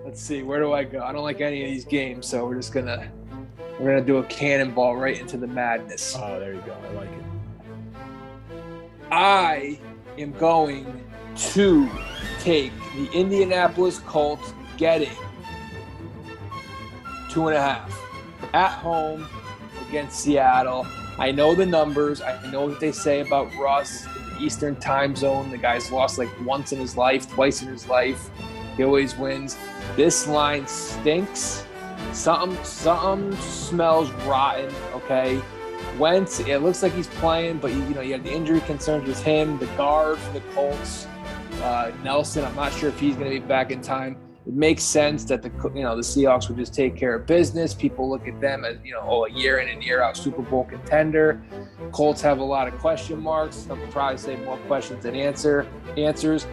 B: Let's see, where do I go? I don't like any of these games, so we're just gonna we're gonna do a cannonball right into the madness.
A: Oh, there you go. I like it.
B: I am going to take the Indianapolis Colts getting two and a half at home against Seattle. I know the numbers. I know what they say about Russ in the Eastern time zone. The guy's lost like once in his life, twice in his life. He always wins. This line stinks. Something, something smells rotten. Okay, Wentz. It looks like he's playing, but you know you have the injury concerns with him. The guard for the Colts, uh, Nelson. I'm not sure if he's going to be back in time it makes sense that the you know the Seahawks would just take care of business. People look at them as you know oh, a year in and year out Super Bowl contender. Colts have a lot of question marks. I'm probably say more questions than answer answers.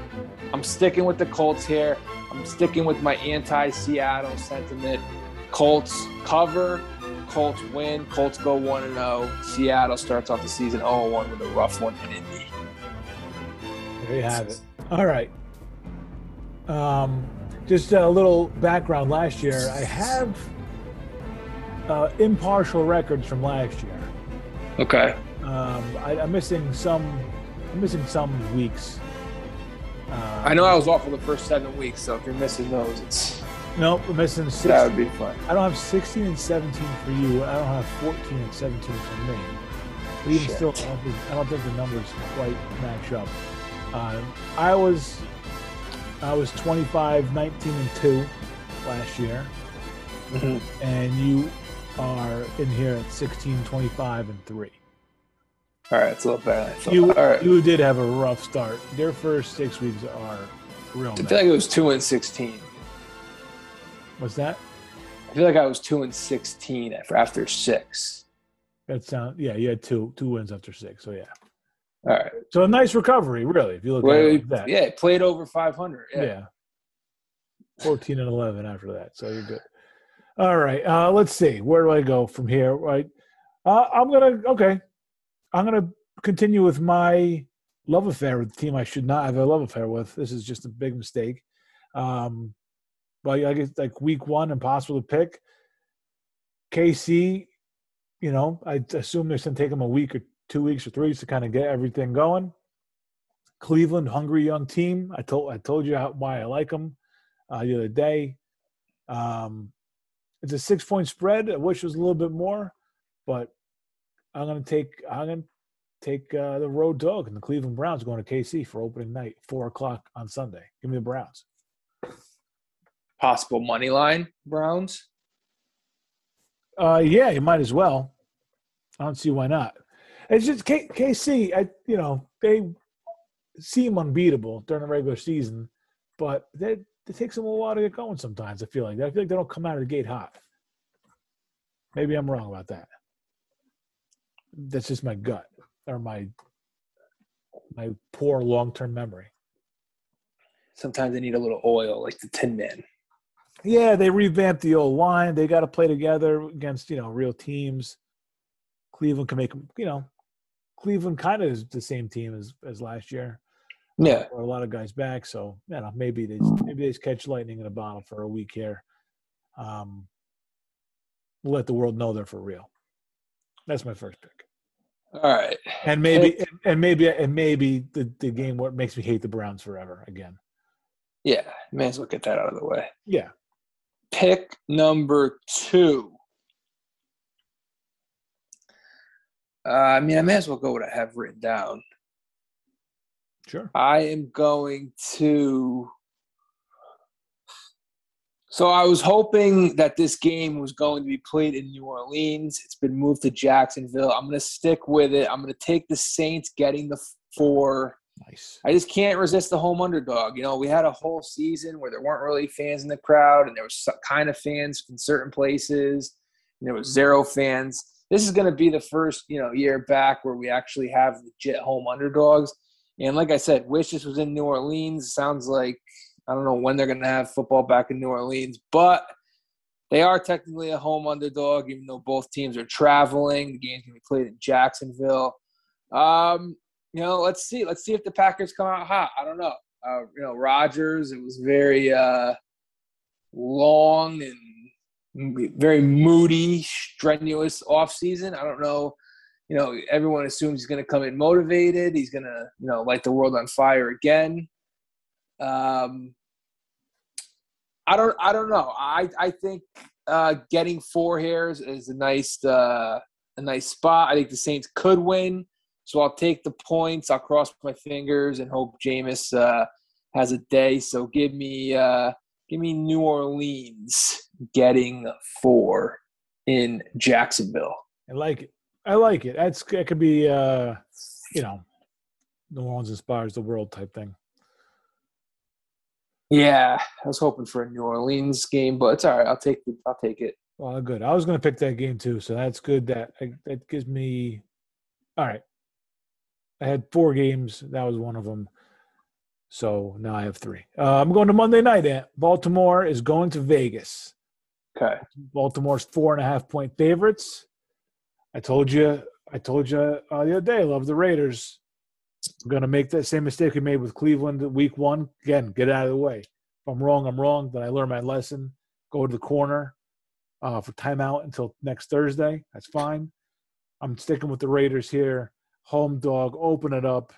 B: I'm sticking with the Colts here. I'm sticking with my anti-Seattle sentiment. Colts cover. Colts win. Colts go one and zero. Seattle starts off the season 0 1 with a rough one in Indy.
A: There you have it. All right. Um, just a little background last year. I have uh, impartial records from last year.
B: Okay.
A: Um, I, am missing some. I'm missing some weeks.
B: Uh, I know I was off for the first seven weeks, so if you're missing those, it's.
A: Nope, I'm missing 16.
B: That would be fun.
A: I don't have 16 and 17 for you. I don't have 14 and 17 for me. But even Shit. still, I don't, think, I don't, think, the numbers quite match up. Uh, I was I was 25, 19, and 2 last year. Mm-hmm. And you are in here at 16, 25, and 3.
B: All right, it's a little better.
A: You,
B: All right.
A: you did have a rough start. Their first six weeks are real.
B: I feel bad. like it was 2 and 16.
A: What's that?
B: I feel like I was 2 and 16 after six.
A: That sound yeah, you had two two wins after six, so yeah.
B: All right.
A: So a nice recovery, really, if you look well, at it like that.
B: Yeah, played over 500. Yeah.
A: yeah. 14 and 11 after that. So you're good. All right. Uh, let's see. Where do I go from here? Right. Uh, I'm going to, okay. I'm going to continue with my love affair with the team I should not have a love affair with. This is just a big mistake. Um, but I guess like week one, impossible to pick. KC, you know, I assume going to take them a week or two weeks or three weeks to kind of get everything going. Cleveland, hungry young team. I told I told you how, why I like them uh, the other day. Um, it's a six point spread. I wish it was a little bit more, but I'm gonna take I'm gonna take uh, the road dog and the Cleveland Browns going to KC for opening night, four o'clock on Sunday. Give me the Browns.
B: Possible money line Browns.
A: Uh, yeah, you might as well. I don't see why not. It's just K- KC. I you know they seem unbeatable during the regular season, but they it takes them a while to get going. Sometimes I feel like I feel like they don't come out of the gate hot. Maybe I'm wrong about that. That's just my gut or my my poor long term memory.
B: Sometimes they need a little oil, like the Tin Man.
A: Yeah, they revamped the old line. They got to play together against you know real teams. Cleveland can make you know, Cleveland kind of is the same team as as last year.
B: Yeah,
A: a lot of guys back, so you know maybe they maybe they just catch lightning in a bottle for a week here. Um, we'll let the world know they're for real. That's my first pick.
B: All right,
A: and maybe and, and maybe and maybe the the game what makes me hate the Browns forever again.
B: Yeah, may as well get that out of the way.
A: Yeah.
B: Pick number two. Uh, I mean, I may as well go what I have written down.
A: Sure.
B: I am going to. So I was hoping that this game was going to be played in New Orleans. It's been moved to Jacksonville. I'm going to stick with it. I'm going to take the Saints getting the four.
A: Nice.
B: I just can't resist the home underdog. You know, we had a whole season where there weren't really fans in the crowd, and there was kind of fans in certain places, and there was zero fans this is going to be the first you know year back where we actually have legit home underdogs. And like I said, wish this was in New Orleans. Sounds like I don't know when they're going to have football back in New Orleans, but they are technically a home underdog, even though both teams are traveling. The game's going to be played in Jacksonville. Um, you know, let's see. Let's see if the Packers come out hot. I don't know. Uh, you know, Rodgers. It was very uh, long and very moody, strenuous off season. I don't know. You know, everyone assumes he's going to come in motivated. He's going to, you know, light the world on fire again. Um, I don't. I don't know. I I think uh, getting four hairs is a nice uh, a nice spot. I think the Saints could win, so I'll take the points. I'll cross my fingers and hope Jameis uh, has a day. So give me uh, give me New Orleans getting four in Jacksonville.
A: I like it. I like it. That's that could be uh, you know, New Orleans inspires the world type thing.
B: Yeah, I was hoping for a New Orleans game, but it's all right. I'll take it. I'll take it.
A: Well, good. I was going to pick that game too, so that's good. That that gives me. All right. I had four games. That was one of them. So now I have three. Uh, I'm going to Monday night. At Baltimore is going to Vegas.
B: Okay.
A: Baltimore's four and a half point favorites. I told you. I told you uh, the other day. I love the Raiders. I'm going to make that same mistake we made with Cleveland week one. Again, get out of the way. If I'm wrong, I'm wrong. Then I learn my lesson. Go to the corner uh, for timeout until next Thursday. That's fine. I'm sticking with the Raiders here. Home dog, open it up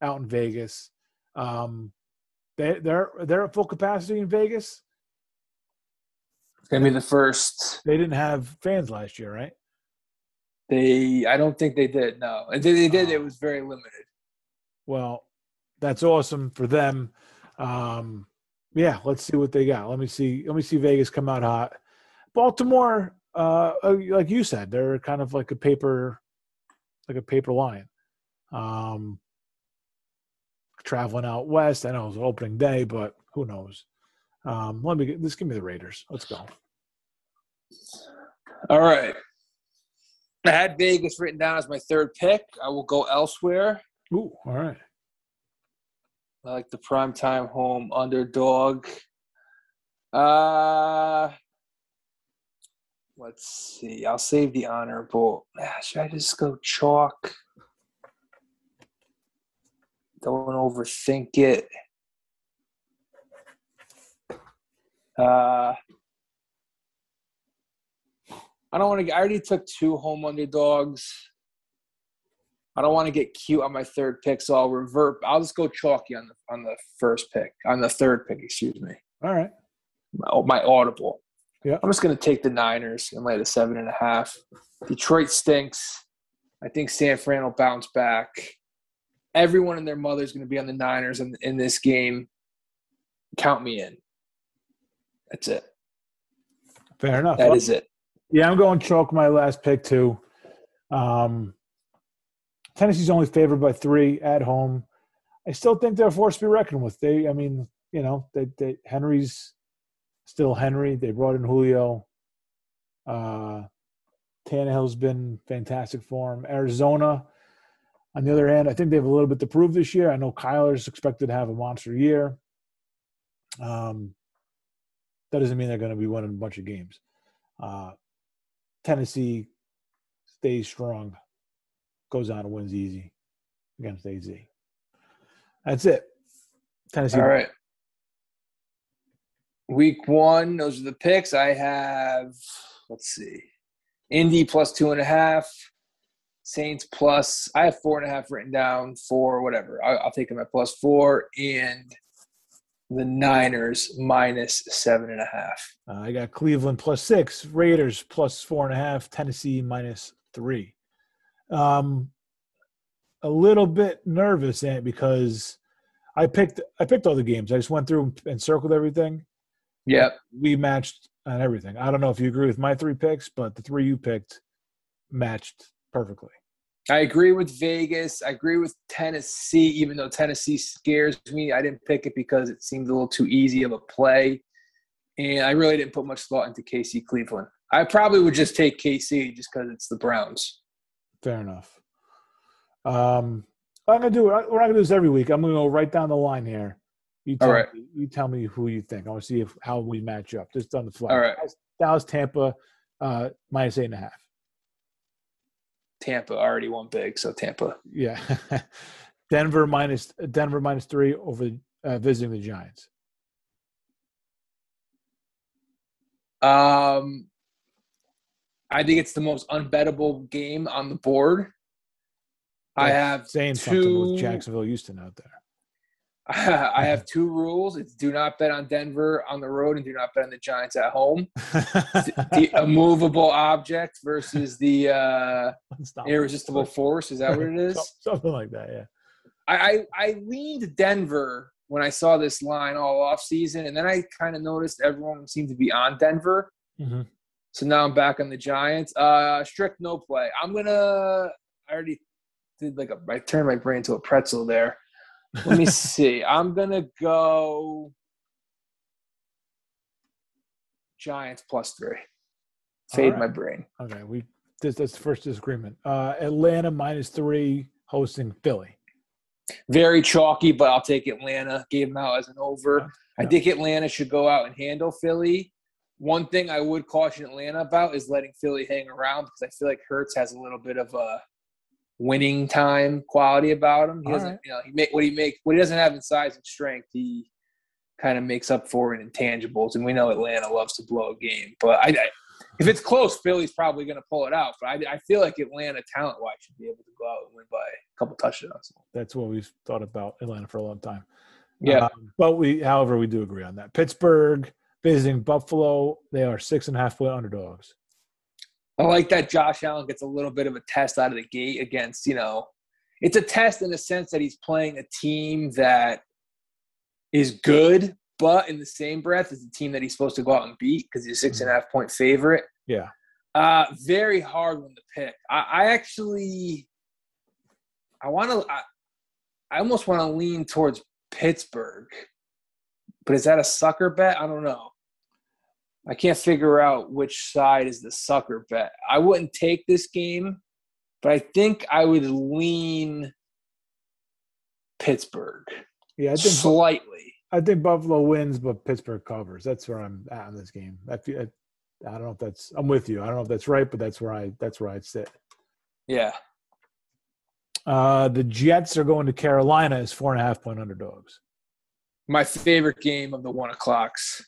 A: out in Vegas. Um, they, they're they're at full capacity in Vegas.
B: It's gonna be the first.
A: They didn't have fans last year, right?
B: They, I don't think they did. No, and they, they did. It was very limited.
A: Well, that's awesome for them. Um, yeah, let's see what they got. Let me see. Let me see Vegas come out hot. Baltimore, uh, uh, like you said, they're kind of like a paper, like a paper lion. Um, traveling out west. I know it was opening day, but who knows? Um, let me get, just give me the Raiders. Let's go.
B: All right. I had Vegas written down as my third pick. I will go elsewhere.
A: Ooh, all right.
B: I like the primetime home underdog. Uh let's see. I'll save the honorable. Ah, should I just go chalk? Don't overthink it. Uh I don't want to. I already took two home underdogs. I don't want to get cute on my third pick, so I'll revert. I'll just go chalky on the on the first pick, on the third pick. Excuse me.
A: All right.
B: My, my audible.
A: Yeah.
B: I'm just going to take the Niners and lay the seven and a half. Detroit stinks. I think San Fran will bounce back. Everyone and their mother is going to be on the Niners in, in this game. Count me in. That's it.
A: Fair enough.
B: That well, is it.
A: Yeah, I'm going chalk my last pick too. Um, Tennessee's only favored by three at home. I still think they're a force to be reckoned with. They, I mean, you know, they, they Henry's still Henry. They brought in Julio. Uh, Tannehill's been fantastic for him. Arizona, on the other hand, I think they have a little bit to prove this year. I know Kyler's expected to have a monster year. Um, that doesn't mean they're going to be winning a bunch of games. Uh, Tennessee stays strong, goes on and wins easy against AZ. That's it. Tennessee.
B: All right. Week one, those are the picks. I have, let's see, Indy plus two and a half, Saints plus, I have four and a half written down for whatever. I'll, I'll take them at plus four, and the Niners minus seven and a half.
A: Uh, I got Cleveland plus six, Raiders plus four and a half, Tennessee minus three. Um, a little bit nervous, Ant, because I picked I picked all the games. I just went through and circled everything.
B: Yep,
A: we matched on everything. I don't know if you agree with my three picks, but the three you picked matched perfectly.
B: I agree with Vegas. I agree with Tennessee, even though Tennessee scares me. I didn't pick it because it seemed a little too easy of a play. And I really didn't put much thought into KC Cleveland. I probably would just take KC just because it's the Browns.
A: Fair enough. Um, I'm gonna do. We're not gonna do this every week. I'm gonna go right down the line here. You tell
B: All right.
A: me, you tell me who you think. I want to see if how we match up. Just on the fly.
B: All right.
A: Dallas, Tampa, uh, minus eight and a half.
B: Tampa already won big, so Tampa.
A: Yeah. Denver minus Denver minus three over uh, visiting the Giants.
B: Um, I think it's the most unbettable game on the board. I have
A: saying
B: two,
A: something with Jacksonville, Houston out there.
B: I have two rules. It's do not bet on Denver on the road and do not bet on the Giants at home. the immovable object versus the uh, irresistible force. Is that what it is?
A: Something like that, yeah.
B: I, I, I leaned Denver when I saw this line all off season, and then I kind of noticed everyone seemed to be on Denver.
A: Mm-hmm.
B: So now I'm back on the Giants. Uh, strict no play. I'm gonna. I already did like a. I turned my brain to a pretzel there. Let me see. I'm gonna go Giants plus three. Fade
A: right.
B: my brain.
A: Okay, we this that's the first disagreement. Uh, Atlanta minus three hosting Philly.
B: Very chalky, but I'll take Atlanta. Gave them out as an over. Yeah. I think Atlanta should go out and handle Philly. One thing I would caution Atlanta about is letting Philly hang around because I feel like Hurts has a little bit of a winning time quality about him. He doesn't, right. you know, he make what he make what he doesn't have in size and strength. He kind of makes up for in intangibles, and we know Atlanta loves to blow a game. But I, I if it's close, Philly's probably going to pull it out. But I, I feel like Atlanta, talent wise, should be able to go out and win by a couple touchdowns.
A: That's what we've thought about Atlanta for a long time.
B: Yeah,
A: um, but we, however, we do agree on that. Pittsburgh visiting Buffalo, they are six and a half point underdogs.
B: I like that Josh Allen gets a little bit of a test out of the gate against, you know, it's a test in the sense that he's playing a team that is good, but in the same breath is a team that he's supposed to go out and beat because he's a six and a half point favorite.
A: Yeah.
B: Uh, very hard one to pick. I, I actually, I want to, I, I almost want to lean towards Pittsburgh, but is that a sucker bet? I don't know. I can't figure out which side is the sucker bet. I wouldn't take this game, but I think I would lean Pittsburgh.
A: Yeah, I think
B: slightly.
A: I think Buffalo wins, but Pittsburgh covers. That's where I'm at in this game. I feel. I, I don't know if that's. I'm with you. I don't know if that's right, but that's where I. That's where I'd sit.
B: Yeah.
A: Uh, the Jets are going to Carolina as four and a half point underdogs.
B: My favorite game of the one o'clocks.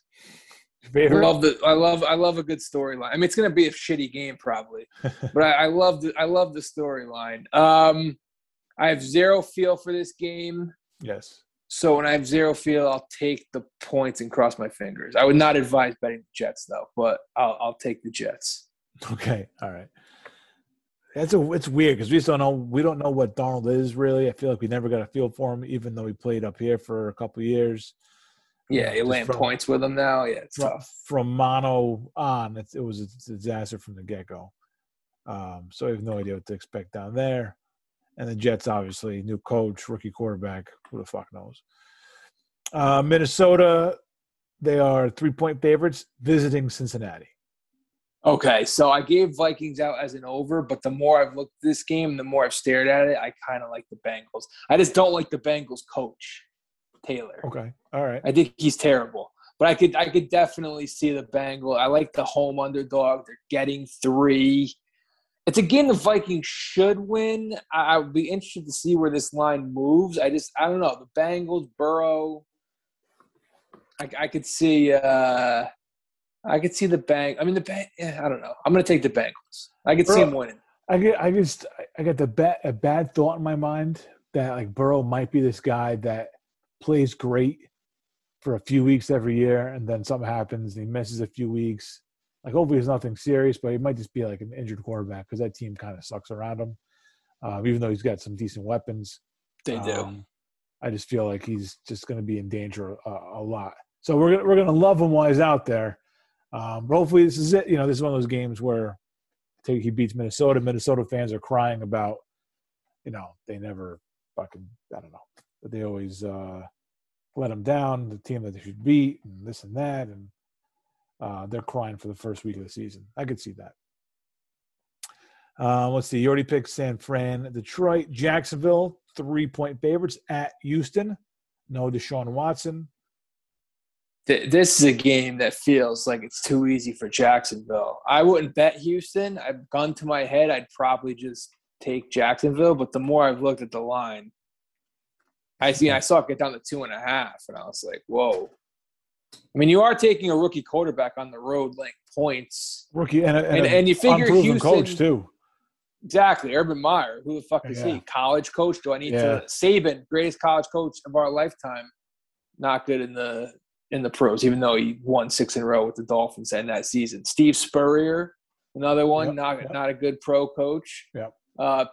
A: Favorite?
B: I love the I love I love a good storyline. I mean, it's gonna be a shitty game probably, but I, I love the I love the storyline. Um, I have zero feel for this game.
A: Yes.
B: So when I have zero feel, I'll take the points and cross my fingers. I would not advise betting the Jets though, but I'll I'll take the Jets.
A: Okay. All right. That's a it's weird because we just don't know we don't know what Darnold is really. I feel like we never got a feel for him, even though he played up here for a couple years.
B: Yeah, you land points with them now. Yeah, it's
A: from,
B: tough.
A: From mono on, it, it was a disaster from the get go. Um, so I have no idea what to expect down there. And the Jets, obviously, new coach, rookie quarterback. Who the fuck knows? Uh, Minnesota, they are three point favorites visiting Cincinnati.
B: Okay, so I gave Vikings out as an over, but the more I've looked at this game, the more I've stared at it, I kind of like the Bengals. I just don't like the Bengals coach. Taylor.
A: Okay. All right.
B: I think he's terrible. But I could I could definitely see the Bengal. I like the home underdog. They're getting three. It's a game the Vikings should win. I, I would be interested to see where this line moves. I just I don't know. The Bengals, Burrow. I, I could see uh I could see the bank. I mean the bank. Yeah, I don't know. I'm gonna take the Bengals. I could see him winning.
A: I get. I just. I got the bad, a bad thought in my mind that like Burrow might be this guy that plays great for a few weeks every year, and then something happens and he misses a few weeks. Like hopefully it's nothing serious, but he might just be like an injured quarterback because that team kind of sucks around him. Um, even though he's got some decent weapons,
B: they do. Um,
A: I just feel like he's just going to be in danger a, a, lot. So we're gonna, we're going to love him while he's out there. Um, but hopefully this is it. You know, this is one of those games where take he beats Minnesota. Minnesota fans are crying about, you know, they never fucking I don't know, but they always uh, let them down, the team that they should beat, and this and that, and uh, they're crying for the first week of the season. I could see that. Uh, let's see. You already picked San Fran, Detroit, Jacksonville, three point favorites at Houston. No Deshaun Watson.
B: This is a game that feels like it's too easy for Jacksonville. I wouldn't bet Houston. I've gone to my head. I'd probably just take Jacksonville. But the more I've looked at the line, I see. I saw it get down to two and a half, and I was like, "Whoa!" I mean, you are taking a rookie quarterback on the road, like points,
A: Rookie and a, and,
B: and, and you figure Houston
A: coach too.
B: exactly. Urban Meyer, who the fuck is
A: Yeah.
B: he? College coach? Do I need
A: Yeah.
B: to Saban, greatest college coach of our lifetime, not good in the in the pros, even though he won six in a row with the Dolphins in that season. Steve Spurrier, another one,
A: Yep,
B: not
A: yep.
B: not a good pro coach.
A: Yep.
B: Uh,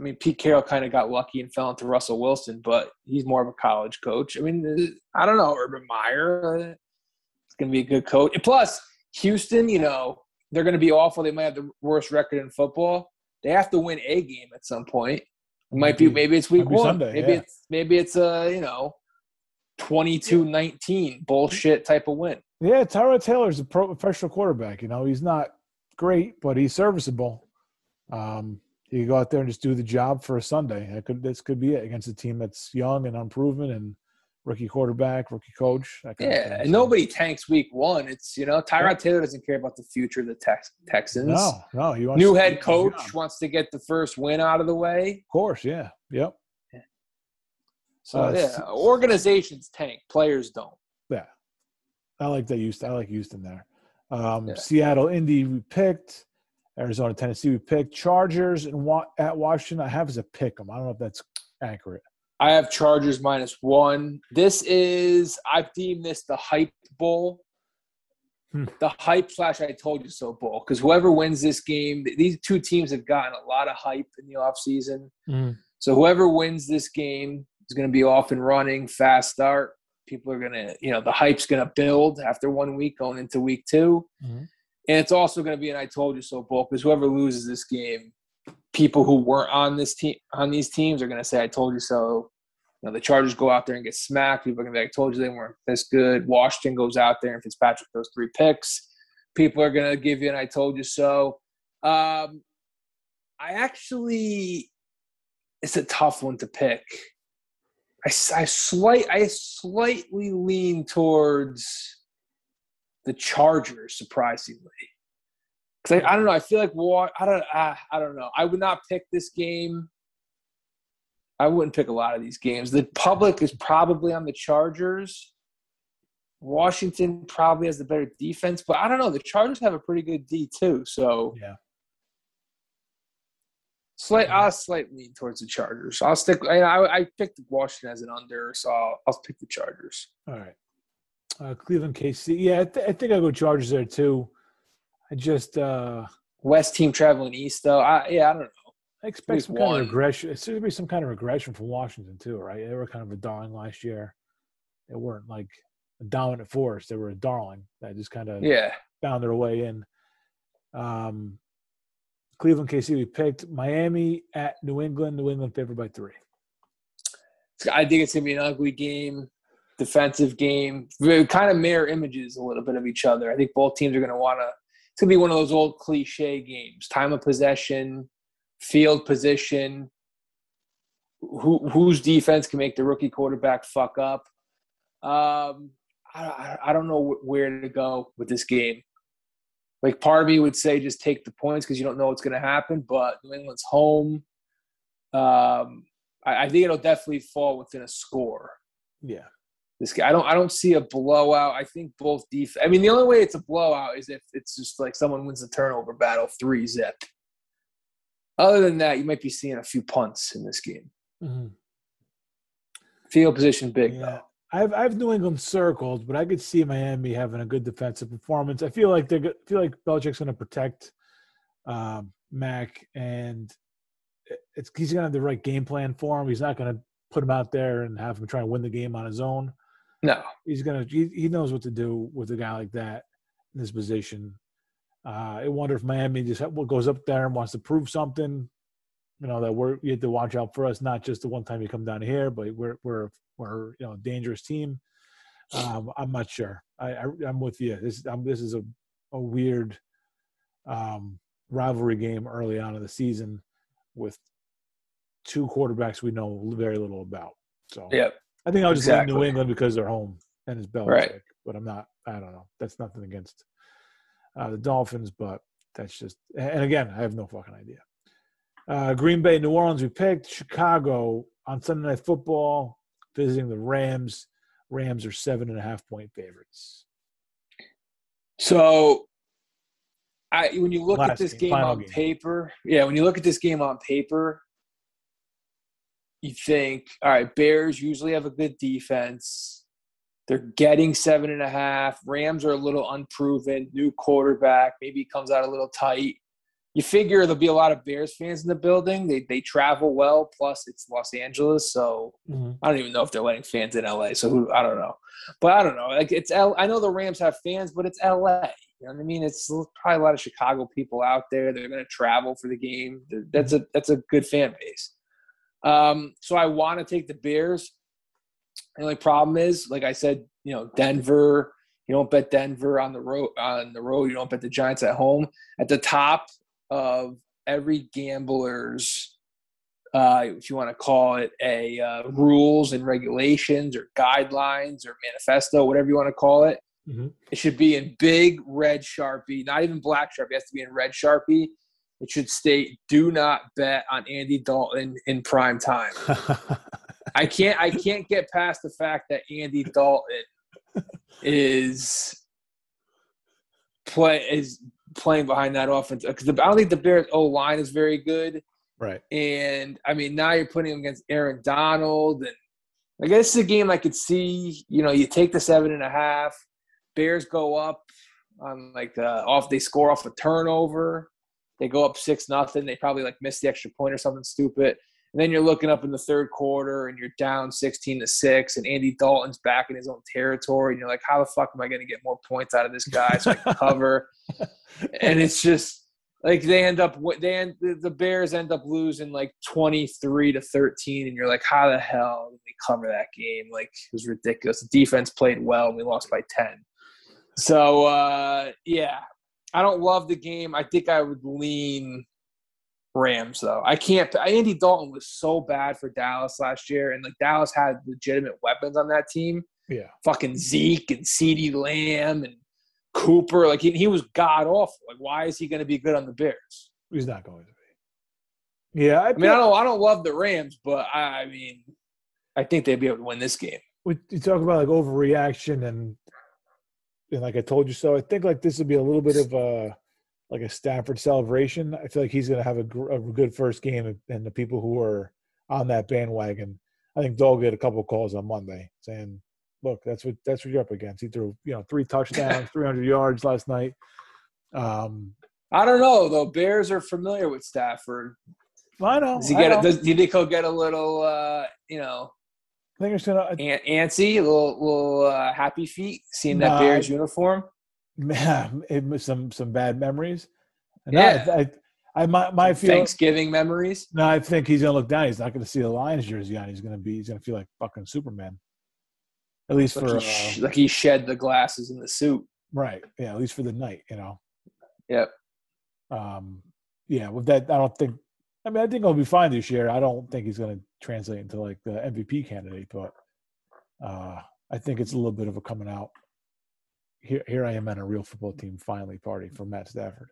B: I mean, Pete Carroll kind of got lucky and fell into Russell Wilson, but he's more of a college coach. I mean, I don't know, Urban Meyer. uh, It's going to be a good coach. And plus, Houston, you know, they're going to be awful. They might have the worst record in football. They have to win a game at some point. It might be maybe it's week one.
A: Sunday,
B: maybe
A: yeah.
B: it's maybe it's a you know 22-19 bullshit type of win.
A: Yeah, Tyrod Taylor's a pro professional quarterback. You know, he's not great, but he's serviceable. Um, he could go out there and just do the job for a Sunday. That could this could be it against a team that's young and unproven and rookie quarterback, rookie coach. That kind of
B: Yeah,
A: thing.
B: and
A: So-
B: nobody tanks week one. It's you know Tyrod
A: Yeah.
B: Taylor doesn't care about the future of the Tex- Texans.
A: No, no, he wants
B: New head coach wants to get the first win out of the way.
A: Of course, yeah, yep.
B: So
A: Uh,
B: yeah, organizations tank, players don't.
A: Yeah, I like that Houston. I like Houston there. Um,
B: Yeah.
A: Seattle, Indy, we picked. Arizona, Tennessee, we picked. Chargers and wa- at Washington, I have as a pick them. I don't know if that's accurate.
B: I have Chargers minus one. This is I've deemed this the hype bowl.
A: Hmm.
B: The hype slash I told you so bowl. Because whoever wins this game, these two teams have gotten a lot of hype in the offseason. So whoever wins this game is going to be off and running, fast start. People are going to, you know, the hype's going to build after one week going into week 2
A: Mhm.
B: And it's also going to be an I told you so bowl because whoever loses this game, people who weren't on this team on these teams are going to say I told you so. You know, the Chargers go out there and get smacked. People are going to be like, I told you they weren't this good. Washington goes out there and Fitzpatrick those three picks. People are going to give you an I told you so. Um, I actually it's a tough one to pick. I, I, slight I slightly lean towards the Chargers, surprisingly. Because I, I don't know. I feel like I don't I, I don't know. I would not pick this game. I wouldn't pick a lot of these games. The public is probably on the Chargers. Washington probably has the better defense, but I don't know. The Chargers have a pretty good D too. So
A: Yeah.
B: Slight,
A: Yeah.
B: I'll slight lean towards the Chargers. I'll stick. I, I, I picked Washington as an under, so I'll, I'll pick the Chargers.
A: All right. Uh, Cleveland, KC. Yeah, I, th- I think I'll go Chargers there too. I just uh,
B: West team traveling east, though. I, yeah, I don't know.
A: I expect some kind of regression. It's going to be some kind of regression from Washington too, right? They were kind of a darling last year. They weren't like a dominant force. They were a darling that just kind of
B: Yeah,
A: found their way in. Um, Cleveland, KC. We picked Miami at New England. New England favored by three.
B: I think it's gonna be an ugly game, defensive game. Kind of mirror images a little bit of each other. I think both teams are gonna want to. It's gonna be one of those old cliche games: time of possession, field position. Who whose defense can make the rookie quarterback fuck up? Um, I, I- I don't know where to go with this game. Like part of me would say just take the points because you don't know what's going to happen. But New England's home. Um, I, I think it'll definitely fall within a score.
A: Yeah.
B: This guy, I don't, I don't see a blowout. I think both def. I mean, the only way it's a blowout is if it's just like someone wins the turnover battle, three zip. Other than that, you might be seeing a few punts in this game. Field position big
A: Yeah.
B: though.
A: I've I've New England circled, but I could see Miami having a good defensive performance. I feel like they are feel like Belichick's going to protect um, Mac, and it's he's going to have the right game plan for him. He's not going to put him out there and have him try and win the game on his own.
B: No,
A: He's going to he, he knows what to do with a guy like that in this position. Uh, I wonder if Miami just ha- goes up there and wants to prove something. You know that we're you have to watch out for us, not just the one time you come down here, but we're we're we're you know a dangerous team. Um, I'm not sure. I, I I'm with you. This I'm, this is a a weird um, rivalry game early on in the season with two quarterbacks we know very little about. So
B: yep.
A: I think I'll just lean New England because they're home and it's Belichick.
B: Right.
A: But I'm not. I don't know. That's nothing against uh, the Dolphins, but that's just. And again, I have no fucking idea. Uh, Green Bay, New Orleans, we picked. Chicago, on Sunday Night Football, visiting the Rams. Rams are seven and a half point favorites.
B: So, I when you look
A: Last
B: at this
A: game,
B: game, on
A: game.
B: paper, yeah, when you look at this game on paper, you think, all right, Bears usually have a good defense. They're getting seven and a half. Rams are a little unproven, new quarterback. Maybe comes out a little tight. You figure there'll be a lot of Bears fans in the building. They they travel well. Plus, it's Los Angeles, so mm-hmm. I don't even know if they're letting fans in LA. So who I don't know, but I don't know. Like it's L. I know the Rams have fans, but it's LA. You know what I mean? It's probably a lot of Chicago people out there. They're going to travel for the game. That's a that's a good fan base. Um, so I want to take the Bears. The only problem is, like I said, you know, Denver. You don't bet Denver on the road. On the road, you don't bet the Giants at home. At the top of every gambler's, uh, if you want to call it a uh, rules and regulations or guidelines or manifesto, whatever you want to call it,
A: Mhm.
B: it should be in big red sharpie, not even black sharpie. It has to be in red sharpie. It should state, "Do not bet on Andy Dalton in prime time." I can't I can't get past the fact that Andy Dalton is play is playing behind that offense because I don't think the Bears O line is very good,
A: right.
B: and I mean now you're putting him against Aaron Donald, and I guess it's a game I could see. You know, you take the seven and a half, Bears go up on like uh, off they score off a turnover, they go up six nothing, they probably like miss the extra point or something stupid. And then you're looking up in the third quarter and you're down 16 to 6, and Andy Dalton's back in his own territory. And you're like, how the fuck am I going to get more points out of this guy so I can cover? and it's just like they end up, they end, the Bears end up losing like 23 to 13. And you're like, how the hell did we cover that game? Like, it was ridiculous. The defense played well, and we lost by 10. So, uh, yeah, I don't love the game. I think I would lean Rams though. I can't. Andy Dalton was so bad for Dallas last year, and like Dallas had legitimate weapons on that team.
A: Yeah.
B: Fucking Zeke and CeeDee Lamb and Cooper. Like he, he was god awful. Like why is he going to be good on the Bears?
A: He's not going to be. Yeah, I,
B: I mean, I don't. I don't love the Rams, but I, I mean, I think they'd be able to win this game.
A: we, you talk about like overreaction and and like I told you so. I think like this would be a little bit of a like a Stafford celebration. I feel like he's going to have a, gr- a good first game, and the people who are on that bandwagon, I think they'll get a couple calls on Monday saying, "Look, that's what that's what you're up against." He threw you know three touchdowns, 300 yards last night. Um,
B: I don't know though. Bears are familiar with Stafford.
A: I know.
B: Does he
A: I
B: get?
A: know.
B: A, does, do you think he'll get a little, uh, you know,
A: I think it's gonna.
B: an- antsy, a little, little uh, happy feet seeing that
A: Nah,
B: Bears uniform?
A: Man, it was some some bad memories. And
B: Yeah.
A: I, I, I my my feel.
B: Thanksgiving memories.
A: No, I think he's gonna look down. He's not gonna see the Lions jersey on. He's gonna be. He's gonna feel like fucking Superman. At least
B: Like
A: for
B: he,
A: uh,
B: like he shed the glasses in the suit.
A: right, yeah. At least for the night, you know.
B: Yep.
A: Um, yeah. With that, I don't think. I mean, I think he'll be fine this year. I don't think he's gonna translate into like the MVP candidate, but uh, I think it's a little bit of a coming out. Here, here I am at a real football team finally party for Matt Stafford.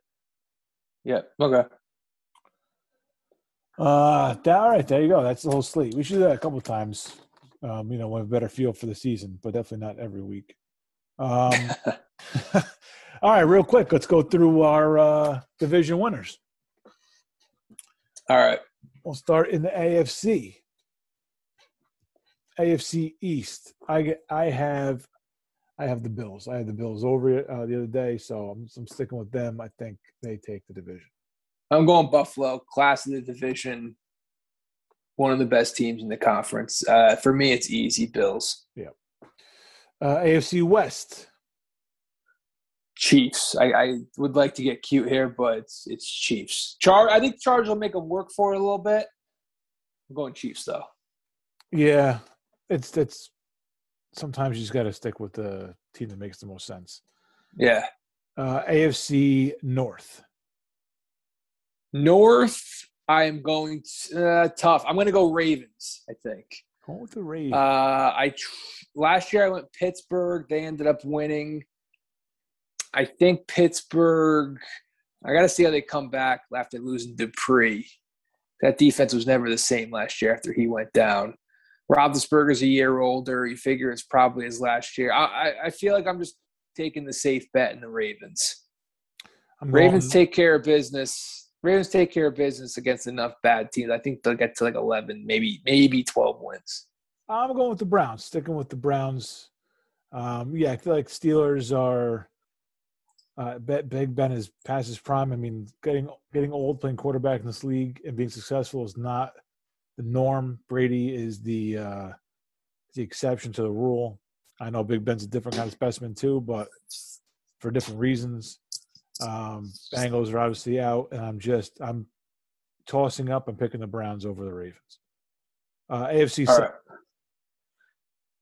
B: Yep. Okay.
A: Uh, that, all right, there you go. That's the whole slate. We should do that a couple times. Um, you know, with a better feel for the season, but definitely not every week. Um, all right, real quick, let's go through our uh, division winners.
B: All right.
A: We'll start in the AFC. AFC East. I get, I have, I have the Bills. I had the Bills over uh, the other day, so I'm, I'm sticking with them. I think they take the division.
B: I'm going Buffalo, class of the division, one of the best teams in the conference. Uh, for me, it's easy. Bills, Yeah.
A: Uh, AFC West.
B: Chiefs. I, I would like to get cute here, but it's, it's Chiefs. Char. I think Charge will make them work for it a little bit. I'm going Chiefs though.
A: Yeah, it's it's sometimes you just got to stick with the team that makes the most sense.
B: Yeah.
A: Uh, AFC North.
B: North. I am going to, uh, tough. I'm going to go Ravens. I think.
A: Going with the Ravens.
B: Uh, I tr- last year I went Pittsburgh. They ended up winning. I think Pittsburgh. I got to see how they come back after losing Dupree. That defense was never the same last year after he went down. Roethlisberger's a year older. You figure it's probably his last year. I, I, I feel like I'm just taking the safe bet in the Ravens. I'm Ravens going, take care of business. Ravens take care of business against enough bad teams. I think they'll get to like 11, maybe maybe 12 wins.
A: I'm going with the Browns. Sticking with the Browns. Um, yeah, I feel like Steelers are. Uh, Big Ben is past his prime. I mean, getting getting old, playing quarterback in this league, and being successful is not the norm. Brady is the uh, the exception to the rule. I know Big Ben's a different kind of specimen too, but for different reasons. Um, Bengals are obviously out, and I'm just I'm tossing up and picking the Browns over the Ravens. Uh, AFC South. Right.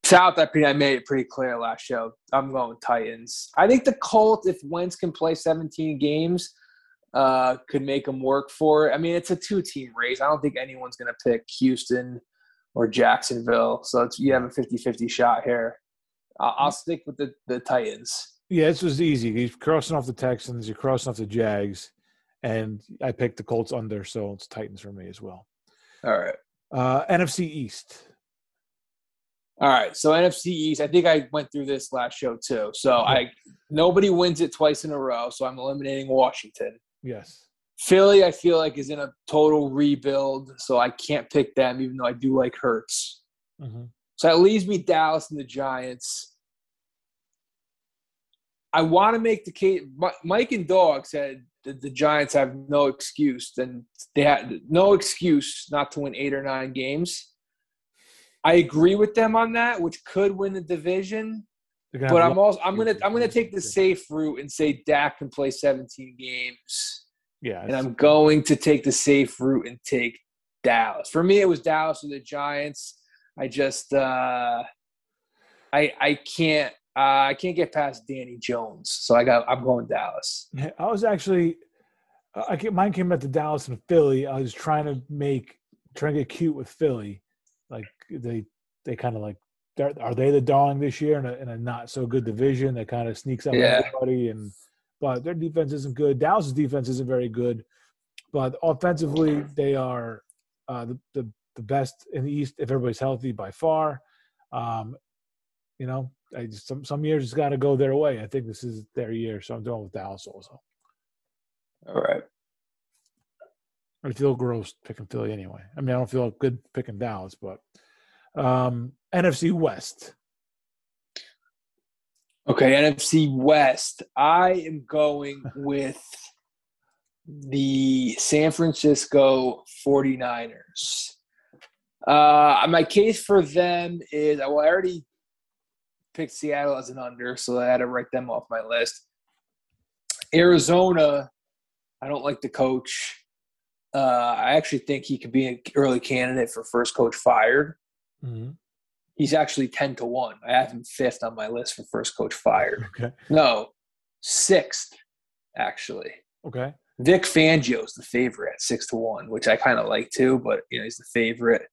B: South, I I made it pretty clear last show. I'm going Titans. I think the Colts, if Wentz can play 17 games, uh, could make them work for it. I mean, it's a two-team race. I don't think anyone's going to pick Houston or Jacksonville. So it's, you have a 50-50 shot here. I'll, I'll stick with the, the Titans.
A: Yeah, this was easy. He's crossing off the Texans. You're crossing off the Jags, and I picked the Colts under, so it's Titans for me as well.
B: All right.
A: Uh, NFC East.
B: All right. So NFC East. I think I went through this last show too. So I nobody wins it twice in a row. So I'm eliminating Washington.
A: Yes.
B: Philly, I feel like is in a total rebuild, so I can't pick them, even though I do like Hurts. Mm-hmm. So that leaves me Dallas and the Giants. I want to make the case. Mike and Dog said that the Giants have no excuse, and they had no excuse not to win eight or nine games. I agree with them on that, which could win the division. But I'm also I'm gonna I'm gonna take the safe route and say Dak can play 17 games.
A: Yeah,
B: and I'm going to take the safe route and take Dallas. For me, it was Dallas or the Giants. I just uh, I I can't uh, I can't get past Danny Jones, so I got. I'm going Dallas.
A: I was actually, I mine came at the Dallas and Philly. I was trying to make, trying to get cute with Philly, like they they kind of like are they the darling this year in a, in a not so good division that kind of sneaks up yeah. everybody and but their defense isn't good. Dallas's defense isn't very good, but offensively they are uh, the, the the best in the East if everybody's healthy by far. Um, you know, I just, some some years it's got to go their way. I think this is their year, so I'm doing with Dallas also.
B: All right.
A: I feel gross picking Philly anyway. I mean, I don't feel good picking Dallas, but um, NFC West.
B: Okay, NFC West. I am going with the San Francisco 49ers. Uh, my case for them is well, I already picked Seattle as an under, so I had to write them off my list. Arizona, I don't like the coach. Uh, I actually think he could be an early candidate for first coach fired. Mm-hmm. He's actually 10 to 1. I have him fifth on my list for first coach fired.
A: Okay.
B: No, sixth, actually.
A: Okay.
B: Vic Fangio's the favorite at six to one, which I kind of like too, but you know he's the favorite.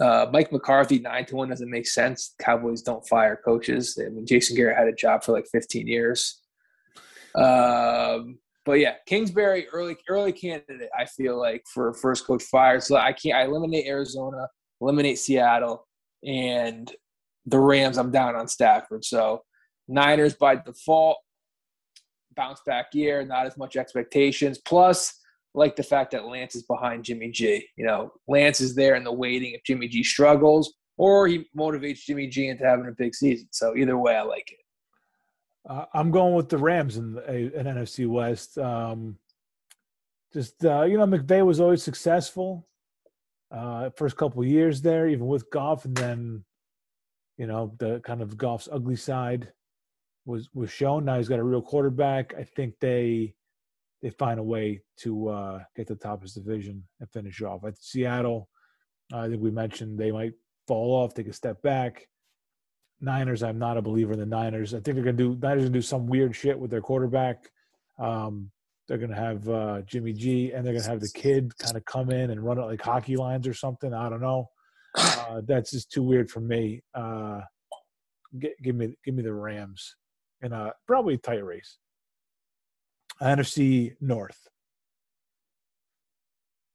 B: Uh, Mike McCarthy nine to one doesn't make sense. Cowboys don't fire coaches. I mean, Jason Garrett had a job for like 15 years. Um, but yeah, Kingsbury early early candidate. I feel like for first coach fired. So I can't. I eliminate Arizona, eliminate Seattle, and the Rams. I'm down on Stafford. So Niners by default, bounce back year, not as much expectations. Plus like the fact that Lance is behind Jimmy G. You know, Lance is there in the waiting if Jimmy G struggles, or he motivates Jimmy G into having a big season. So either way, I like it.
A: Uh, I'm going with the Rams in, in NFC West. Um, just uh, you know, McVay was always successful. Uh, first couple years there, even with Goff, and then you know the kind of Goff's ugly side was was shown. Now he's got a real quarterback. I think they they find a way to uh, get the top of his division and finish off. At Seattle, I think we mentioned they might fall off, take a step back. Niners, I'm not a believer in the Niners. I think they're gonna do Niners gonna do some weird shit with their quarterback. Um, they're gonna have uh, Jimmy G and they're gonna have the kid kind of come in and run it like hockey lines or something. I don't know. Uh, that's just too weird for me. Uh, give me give me the Rams in a probably a tight race. NFC North.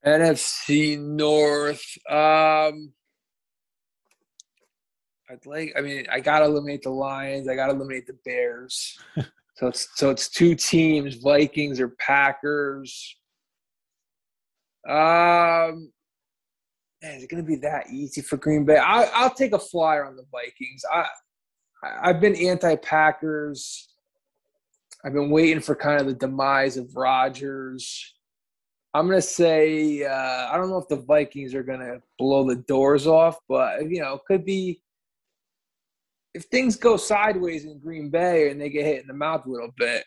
B: NFC North. Um, I'd like. I mean, I gotta eliminate the Lions. I gotta eliminate the Bears. so it's so it's two teams: Vikings or Packers. Um, man, is it gonna be that easy for Green Bay? I, I'll take a flyer on the Vikings. I I've been anti-Packers. I've been waiting for kind of the demise of Rodgers. I'm gonna say uh, I don't know if the Vikings are gonna blow the doors off, but you know, it could be if things go sideways in Green Bay and they get hit in the mouth a little bit,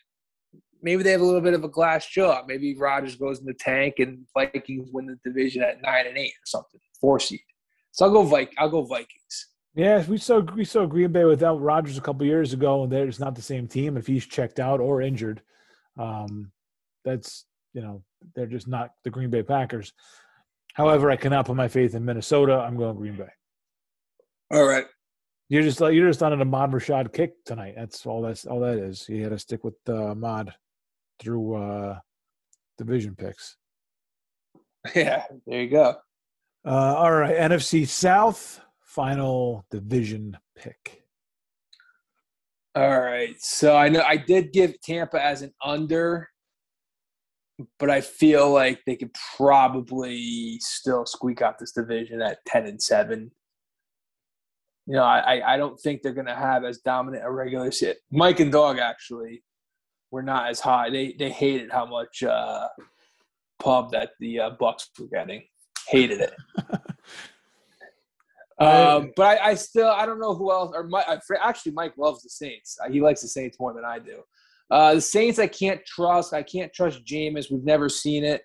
B: maybe they have a little bit of a glass jaw. Maybe Rodgers goes in the tank and Vikings win the division at nine and eight or something, four seed. So I'll go Vik. I'll go Vikings.
A: Yeah, we saw we saw Green Bay without Rodgers a couple years ago, and there's not the same team. If he's checked out or injured, um, that's you know they're just not the Green Bay Packers. However, I cannot put my faith in Minnesota. I'm going Green Bay.
B: All right.
A: You're just you're just on an Ahmad Rashad kick tonight. That's all. That's all that is. You had to stick with uh, Ahmad through uh, division picks.
B: Yeah, there you go.
A: Uh, all right, NFC South final division pick.
B: All right, so I know I did give Tampa as an under, but I feel like they could probably still squeak out this division at ten and seven. You know, I I don't think they're going to have as dominant a regular season. Mike and Dog actually were not as high. They they hated how much uh, pub that the uh, Bucs were getting. Hated it. um, but I, I, still I don't know who else or Mike, actually Mike loves the Saints. He likes the Saints more than I do. Uh, the Saints I can't trust. I can't trust Jameis. We've never seen it.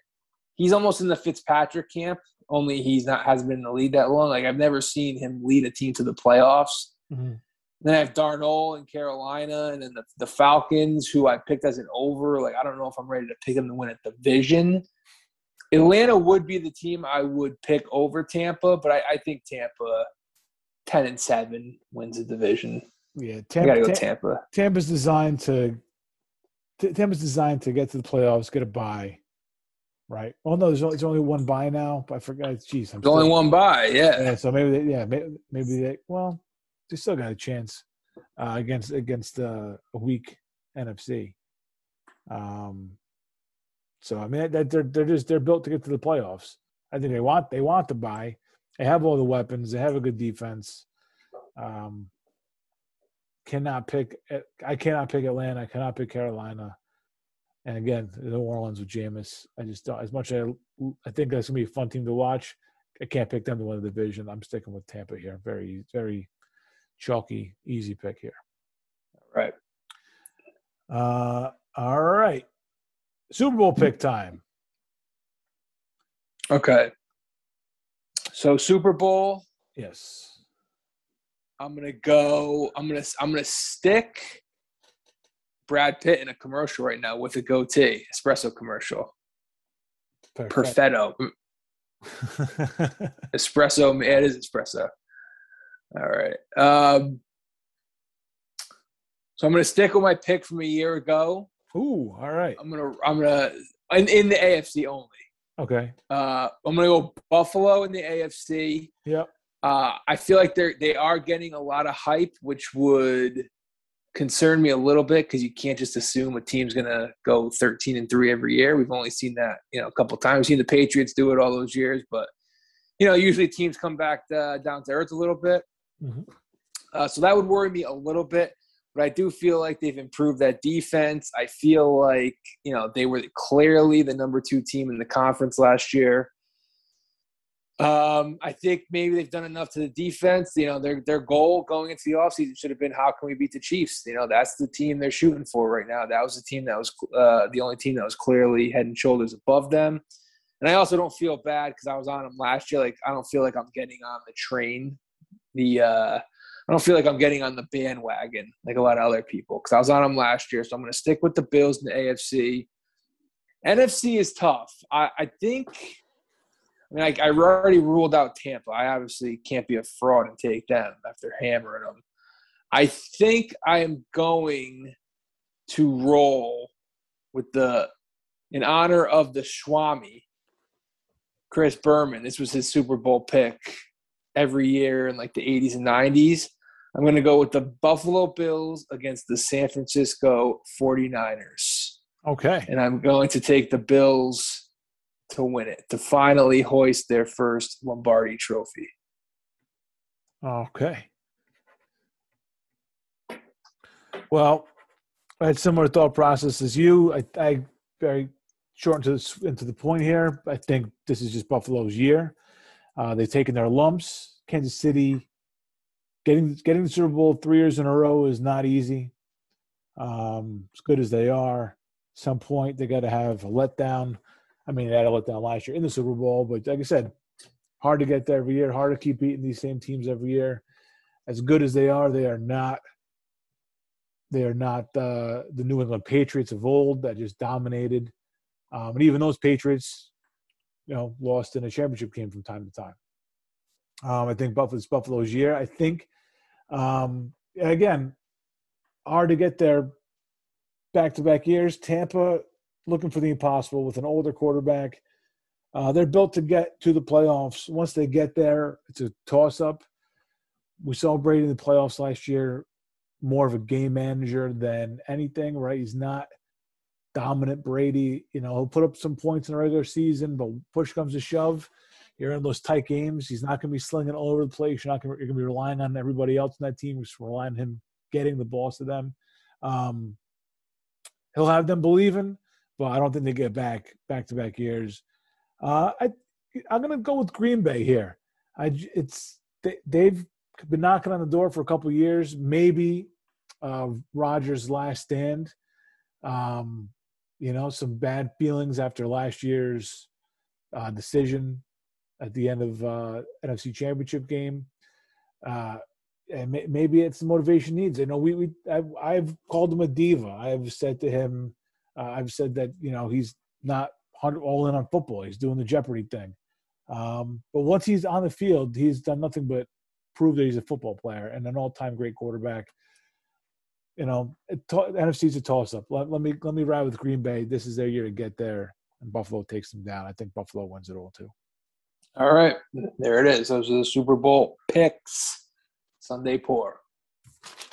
B: He's almost in the Fitzpatrick camp. Only he's not hasn't been in the lead that long. Like I've never seen him lead a team to the playoffs. Mm-hmm. Then I have Darnold in Carolina, and then the, the Falcons, who I picked as an over. Like I don't know if I'm ready to pick them to win a division. Atlanta would be the team I would pick over Tampa, but I, I think Tampa, ten and seven, wins the division.
A: Yeah,
B: Tampa. I gotta go Tampa.
A: Tampa's designed to. Tampa's designed to get to the playoffs, get a bye, right? Well, no, there's only, there's only one bye now. I forgot. Jeez,
B: I'm there's only one bye. Yeah.
A: Yeah. So maybe, they, yeah, maybe, maybe they. Well, they still got a chance uh, against against uh, a weak NFC. Um, so I mean, that they're they're just they're built to get to the playoffs. I think they want they want to buy. They have all the weapons. They have a good defense. Um, cannot pick. I cannot pick Atlanta. I cannot pick Carolina. And again, New Orleans with Jameis. I just don't. As much as I, I think that's gonna be a fun team to watch. I can't pick them to win the division. I'm sticking with Tampa here. Very, very chalky, easy pick here.
B: Right.
A: Uh, all right. Super Bowl pick time.
B: Okay. So Super Bowl.
A: Yes.
B: I'm gonna go. I'm gonna. I'm gonna stick Brad Pitt in a commercial right now with a goatee, espresso commercial. Perfetto. espresso. Man, it is espresso. All right. Um, so I'm going to stick with my pick from a year ago.
A: Ooh, all right.
B: I'm gonna I'm gonna in, in the AFC only.
A: Okay.
B: Uh, I'm gonna go Buffalo in the AFC.
A: Yep.
B: Uh, I feel like they're they are getting a lot of hype, which would concern me a little bit because you can't just assume a team's gonna go 13 and three every year. We've only seen that you know a couple times. We've seen the Patriots do it all those years, but you know usually teams come back uh, down to earth a little bit. Mm-hmm. Uh, so that would worry me a little bit. But I do feel like they've improved that defense. I feel like, you know, they were clearly the number two team in the conference last year. Um, I think maybe they've done enough to the defense. You know, their their goal going into the offseason should have been how can we beat the Chiefs? You know, that's the team they're shooting for right now. That was the team that was uh, the only team that was clearly head and shoulders above them. And I also don't feel bad because I was on them last year. Like I don't feel like I'm getting on the train the uh, I don't feel like I'm getting on the bandwagon like a lot of other people because I was on them last year. So I'm going to stick with the Bills in the AFC. NFC is tough. I, I think. I mean, I, I already ruled out Tampa. I obviously can't be a fraud and take them after hammering them. I think I am going to roll with the, in honor of the Swami, Chris Berman. This was his Super Bowl pick every year in like the 80s and 90s. I'm going to go with the Buffalo Bills against the San Francisco 49ers.
A: Okay.
B: And I'm going to take the Bills to win it, to finally hoist their first Lombardi trophy.
A: Okay. Well, I had similar thought process as you. I, I very short into the, into the point here. I think this is just Buffalo's year. Uh, they've taken their lumps. Kansas City getting getting the Super Bowl three years in a row is not easy. Um, as good as they are, some point they got to have a letdown. I mean, they had a letdown last year in the Super Bowl, but like I said, hard to get there every year. Hard to keep beating these same teams every year. As good as they are, they are not. They are not uh, the New England Patriots of old that just dominated. Um, and even those Patriots, you know, lost in a championship game from time to time. Um, I think Buffalo's Buffalo's year. I think, um, again, hard to get there back to back years. Tampa looking for the impossible with an older quarterback. Uh, they're built to get to the playoffs. Once they get there, it's a toss up. We saw Brady in the playoffs last year, more of a game manager than anything, right? He's not dominant Brady. You know, he'll put up some points in the regular season, but push comes to shove. You're in those tight games. He's not going to be slinging all over the place. You're not going going to be relying on everybody else in that team. Just relying on him getting the balls to them. Um, he'll have them believing, but I don't think they get back back to back years. Uh, I I'm to go with Green Bay here. I it's they, they've been knocking on the door for a couple years. Maybe uh, Rodgers' last stand. Um, you know, some bad feelings after last year's uh, decision at the end of uh, NFC Championship game. Uh, and may, maybe it's the motivation needs. You know, we we I've, I've called him a diva. I've said to him, uh, I've said that you know he's not all in on football. He's doing the Jeopardy thing. Um, but once he's on the field, he's done nothing but prove that he's a football player and an all-time great quarterback. You know, it, NFC's a toss-up. Let, let me let me ride with Green Bay. This is their year to get there, and Buffalo takes them down. I think Buffalo wins it all too.
B: All right, there it is. Those are the Super Bowl picks. Sunday pour.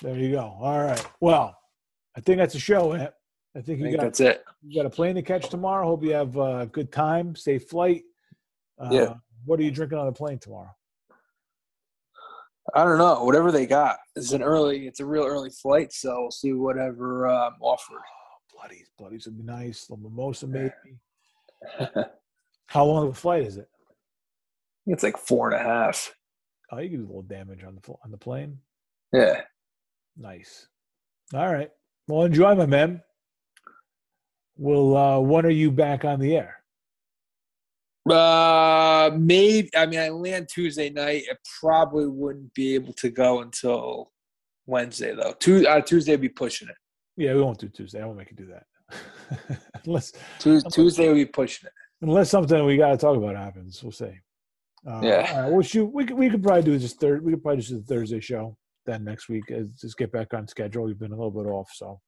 A: There you go. All right. Well, I think that's a show. I think you
B: I
A: got
B: that's it.
A: You got a plane to catch tomorrow. Hope you have a good time, safe flight. Uh,
B: Yeah.
A: What are you drinking on the plane tomorrow?
B: I don't know. Whatever they got. It's an early. It's a real early flight, so we'll see whatever um, offered.
A: Oh, Bloodies, bloodies would be nice. The mimosa maybe. How long of a flight is it?
B: It's like four and a half.
A: Oh, you can do a little damage on the on the plane.
B: Yeah.
A: Nice. All right. Well, enjoy, my man. Well, uh, when are you back on the air?
B: Uh, maybe. I mean, I land Tuesday night. I probably wouldn't be able to go until Wednesday, though. Tuesday, uh, Tuesday be pushing it.
A: Yeah, we won't do Tuesday. I won't make you do that. unless
B: Tuesday, Tuesday be pushing it.
A: unless something we got to talk about happens. We'll see. Uh,
B: Yeah.
A: All right, we'll shoot. We could, we could probably do this third. We could probably just do the Thursday show then next week. uh, Just get back on schedule. We've been a little bit off, so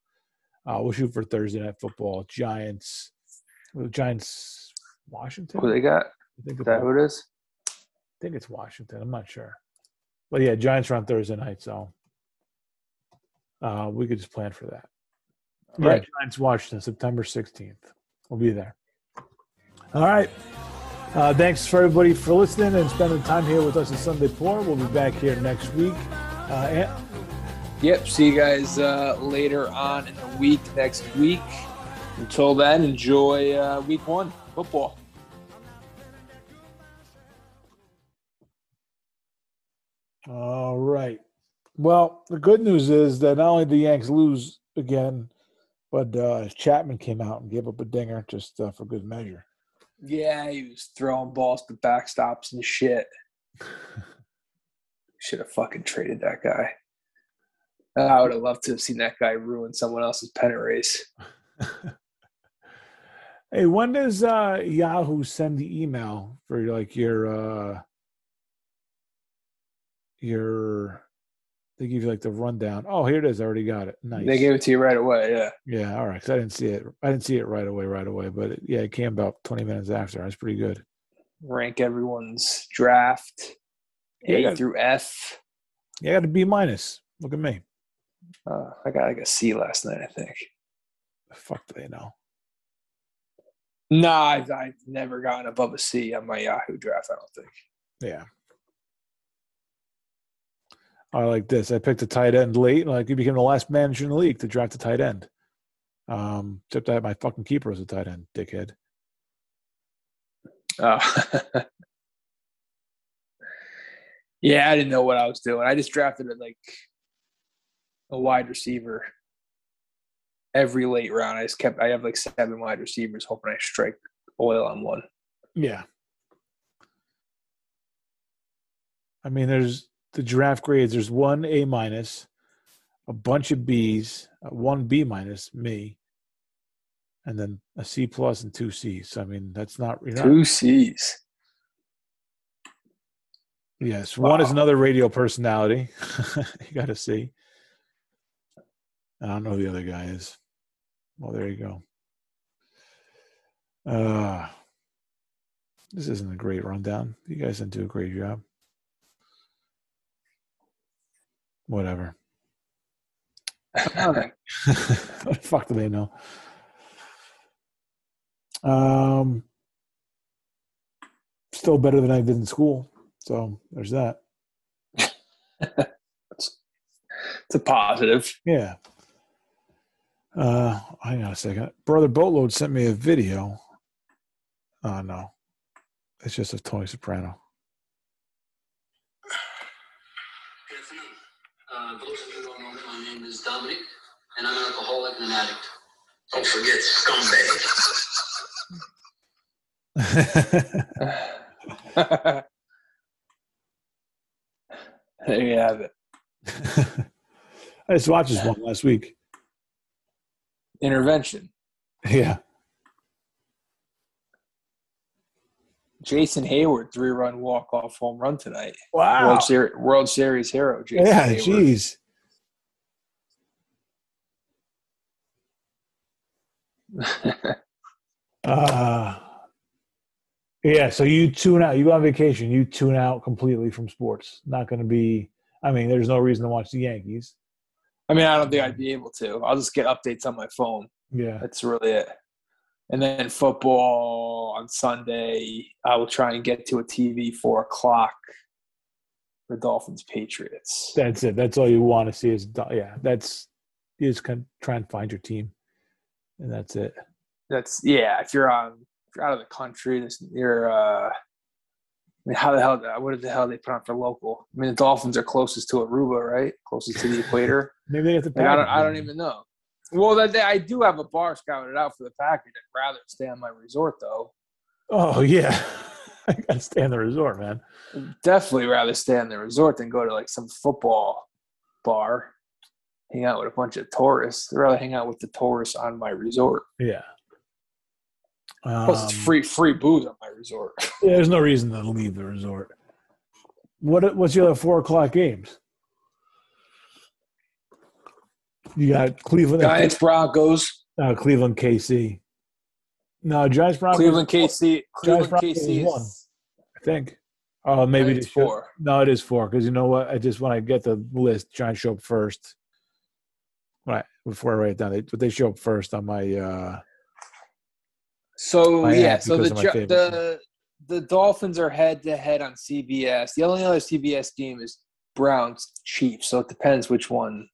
A: uh, we'll shoot for Thursday night football. Giants, Giants, Washington.
B: Who they got?
A: I think,
B: Is that who it is?
A: I think it's Washington. I'm not sure, but yeah, Giants are on Thursday night, so uh, we could just plan for that. Yeah,
B: Right.
A: Giants, Washington, September 16th. We'll be there. All right. Uh, thanks for everybody for listening and spending time here with us at Sunday Pour. We'll be back here next week. Uh, and
B: Yep. See you guys uh, later on in the week next week. Until then, enjoy uh, week one football.
A: all right. Well, the good news is that not only the Yanks lose again, but uh, Chapman came out and gave up a dinger just uh, for good measure.
B: Yeah, he was throwing balls to backstops and shit. Should have fucking traded that guy. I would have loved to have seen that guy ruin someone else's pennant race.
A: Hey, when does uh, Yahoo send the email for like your uh, your? They give you like the rundown. Oh, here it is. I already got it. Nice.
B: They gave it to you right away. Yeah.
A: yeah, all right. 'cause I didn't see it. I didn't see it right away. Right away, but it, yeah, it came about twenty minutes after. That's pretty good.
B: rank everyone's draft
A: Yeah, I got-
B: through F.
A: Yeah, I got a B minus. Look at me.
B: Uh, I got like a C last night, I think.
A: The fuck do they know?
B: Nah, I've, I've never gotten above a C on my Yahoo draft. I don't think.
A: Yeah. I like this. I picked a tight end late, and like he became the last manager in the league to draft a tight end. Um, except I had my fucking keeper as a tight end, dickhead.
B: Uh, yeah, I didn't know what I was doing. I just drafted it like a wide receiver every late round. I just kept. I have like seven wide receivers, hoping I strike oil on one.
A: Yeah. I mean, there's the draft grades. There's one A minus, a bunch of B's, uh, one B minus, me, and then a C plus and two C's. I mean, that's not, you're
B: Two C's.
A: Yes, one is another radio personality. you got to see. I don't know who the other guy is. Well, there you go. Uh, this isn't a great rundown. You guys didn't do a great job. Whatever. What the fuck do they know? Um, still better than I did in school. So there's that.
B: It's a positive.
A: Yeah. Uh, hang on a second. Brother Boatload sent me a video. Oh no, it's just of Tony Soprano.
C: Good afternoon. Uh, those of you don't know me, my name is Dominic, and I'm an alcoholic and an addict. Don't forget, scumbag.
B: there you have it.
A: I just watched this one last week.
B: Intervention.
A: Yeah.
B: Jason Heyward three run walk off home run tonight.
A: Wow.
B: World, Series, World Series hero. Jason
A: Yeah.
B: Heyward.
A: Jeez. Uh, yeah. So you tune out. You go on vacation. You tune out completely from sports. Not going to be. I mean, there's no reason to watch the Yankees.
B: I mean, I don't think I'd be able to. I'll just get updates on my phone.
A: Yeah.
B: That's really it. And then football on Sunday, I will try and get to a TV four o'clock for Dolphins Patriots.
A: That's it. That's all you want to see is yeah. That's you just can try and find your team, and that's it.
B: That's yeah. If you're on, if you're out of the country, this you're. uh mean, how the hell? What the hell they put on for local? I mean, the Dolphins are closest to Aruba, right? Closest to the equator.
A: Maybe they have to.
B: Like, I don't. I don't even know. Well, that day I do have a bar scouted out for the package. I'd rather stay on my resort though.
A: Oh yeah, I gotta stay in the resort, man.
B: definitely rather stay on the resort than go to like some football bar, hang out with a bunch of tourists. I'd rather hang out with the tourists on my resort.
A: Yeah.
B: Plus, it's
A: Um,
B: free free booze on my resort.
A: Yeah, there's no reason to leave the resort. What What's your other four o'clock games? You got Cleveland,
B: Giants Broncos,
A: uh, Cleveland, KC. No, Giants, Broncos.
B: Cleveland KC, Cleveland
A: Broncos
B: KC is
A: I think. Oh, maybe
B: maybe it's four.
A: No, it is four because you know what? I just when I get the list, Giants show up first. Right before I write it down, they, they show up first on my. uh
B: So yeah, so the
A: because of my
B: Gi-
A: favorite
B: the the Dolphins are head to head on CBS. The only other CBS game is Browns Chiefs. So it depends which one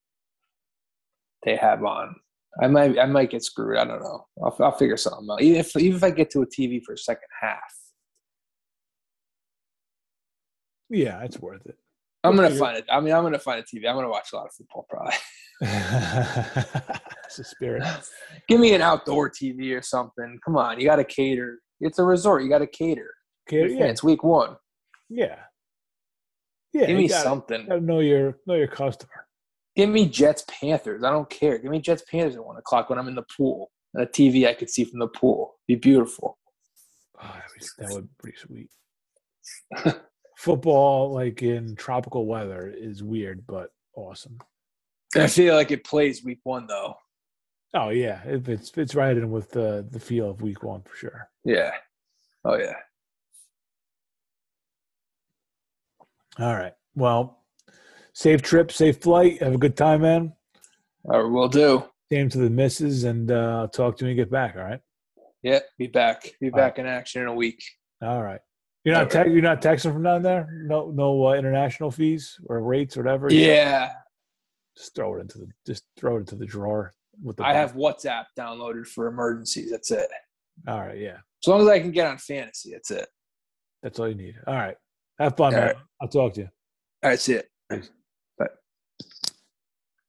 B: they have on. I might I might get screwed. I don't know. I'll, I'll figure something out. Even if even if I get to a TV for a second half,
A: Yeah, it's worth it.
B: I'm gonna find it. I mean, I'm gonna find a TV. I'm gonna watch a lot of football probably.
A: That's the spirit.
B: Give me an outdoor TV or something. Come on, you got to cater. It's a resort. You got to cater.
A: Okay, yeah,
B: It's week one.
A: yeah, yeah.
B: Give me
A: gotta,
B: something.
A: gotta know your know your customer.
B: Give me Jets Panthers. I don't care. Give me Jets Panthers at one o'clock when I'm in the pool. And a TV I could see from the pool. Be beautiful.
A: Oh, that would be pretty sweet. Football, like in tropical weather, is weird but awesome.
B: I feel like it plays week one though.
A: Oh yeah, it fits fits right in with the the feel of week one for sure.
B: Yeah. Oh yeah.
A: All right. Well, safe trip, safe flight. Have a good time, man.
B: Or will do.
A: Same to the missus, and uh, I'll talk to you when you get back. All right.
B: Yeah, be back. Be
A: All
B: back in action in a week.
A: All right. You're not te- you're not texting from down there. No no uh, international fees or rates or whatever.
B: Yeah,
A: Just throw it into the just throw it into the drawer with the.
B: I have WhatsApp downloaded for emergencies. That's it.
A: All right. Yeah.
B: As long as I can get on fantasy, that's it.
A: That's all you need. All right. Have fun,
B: All
A: man.
B: right.
A: I'll talk to you.
B: All right, see it.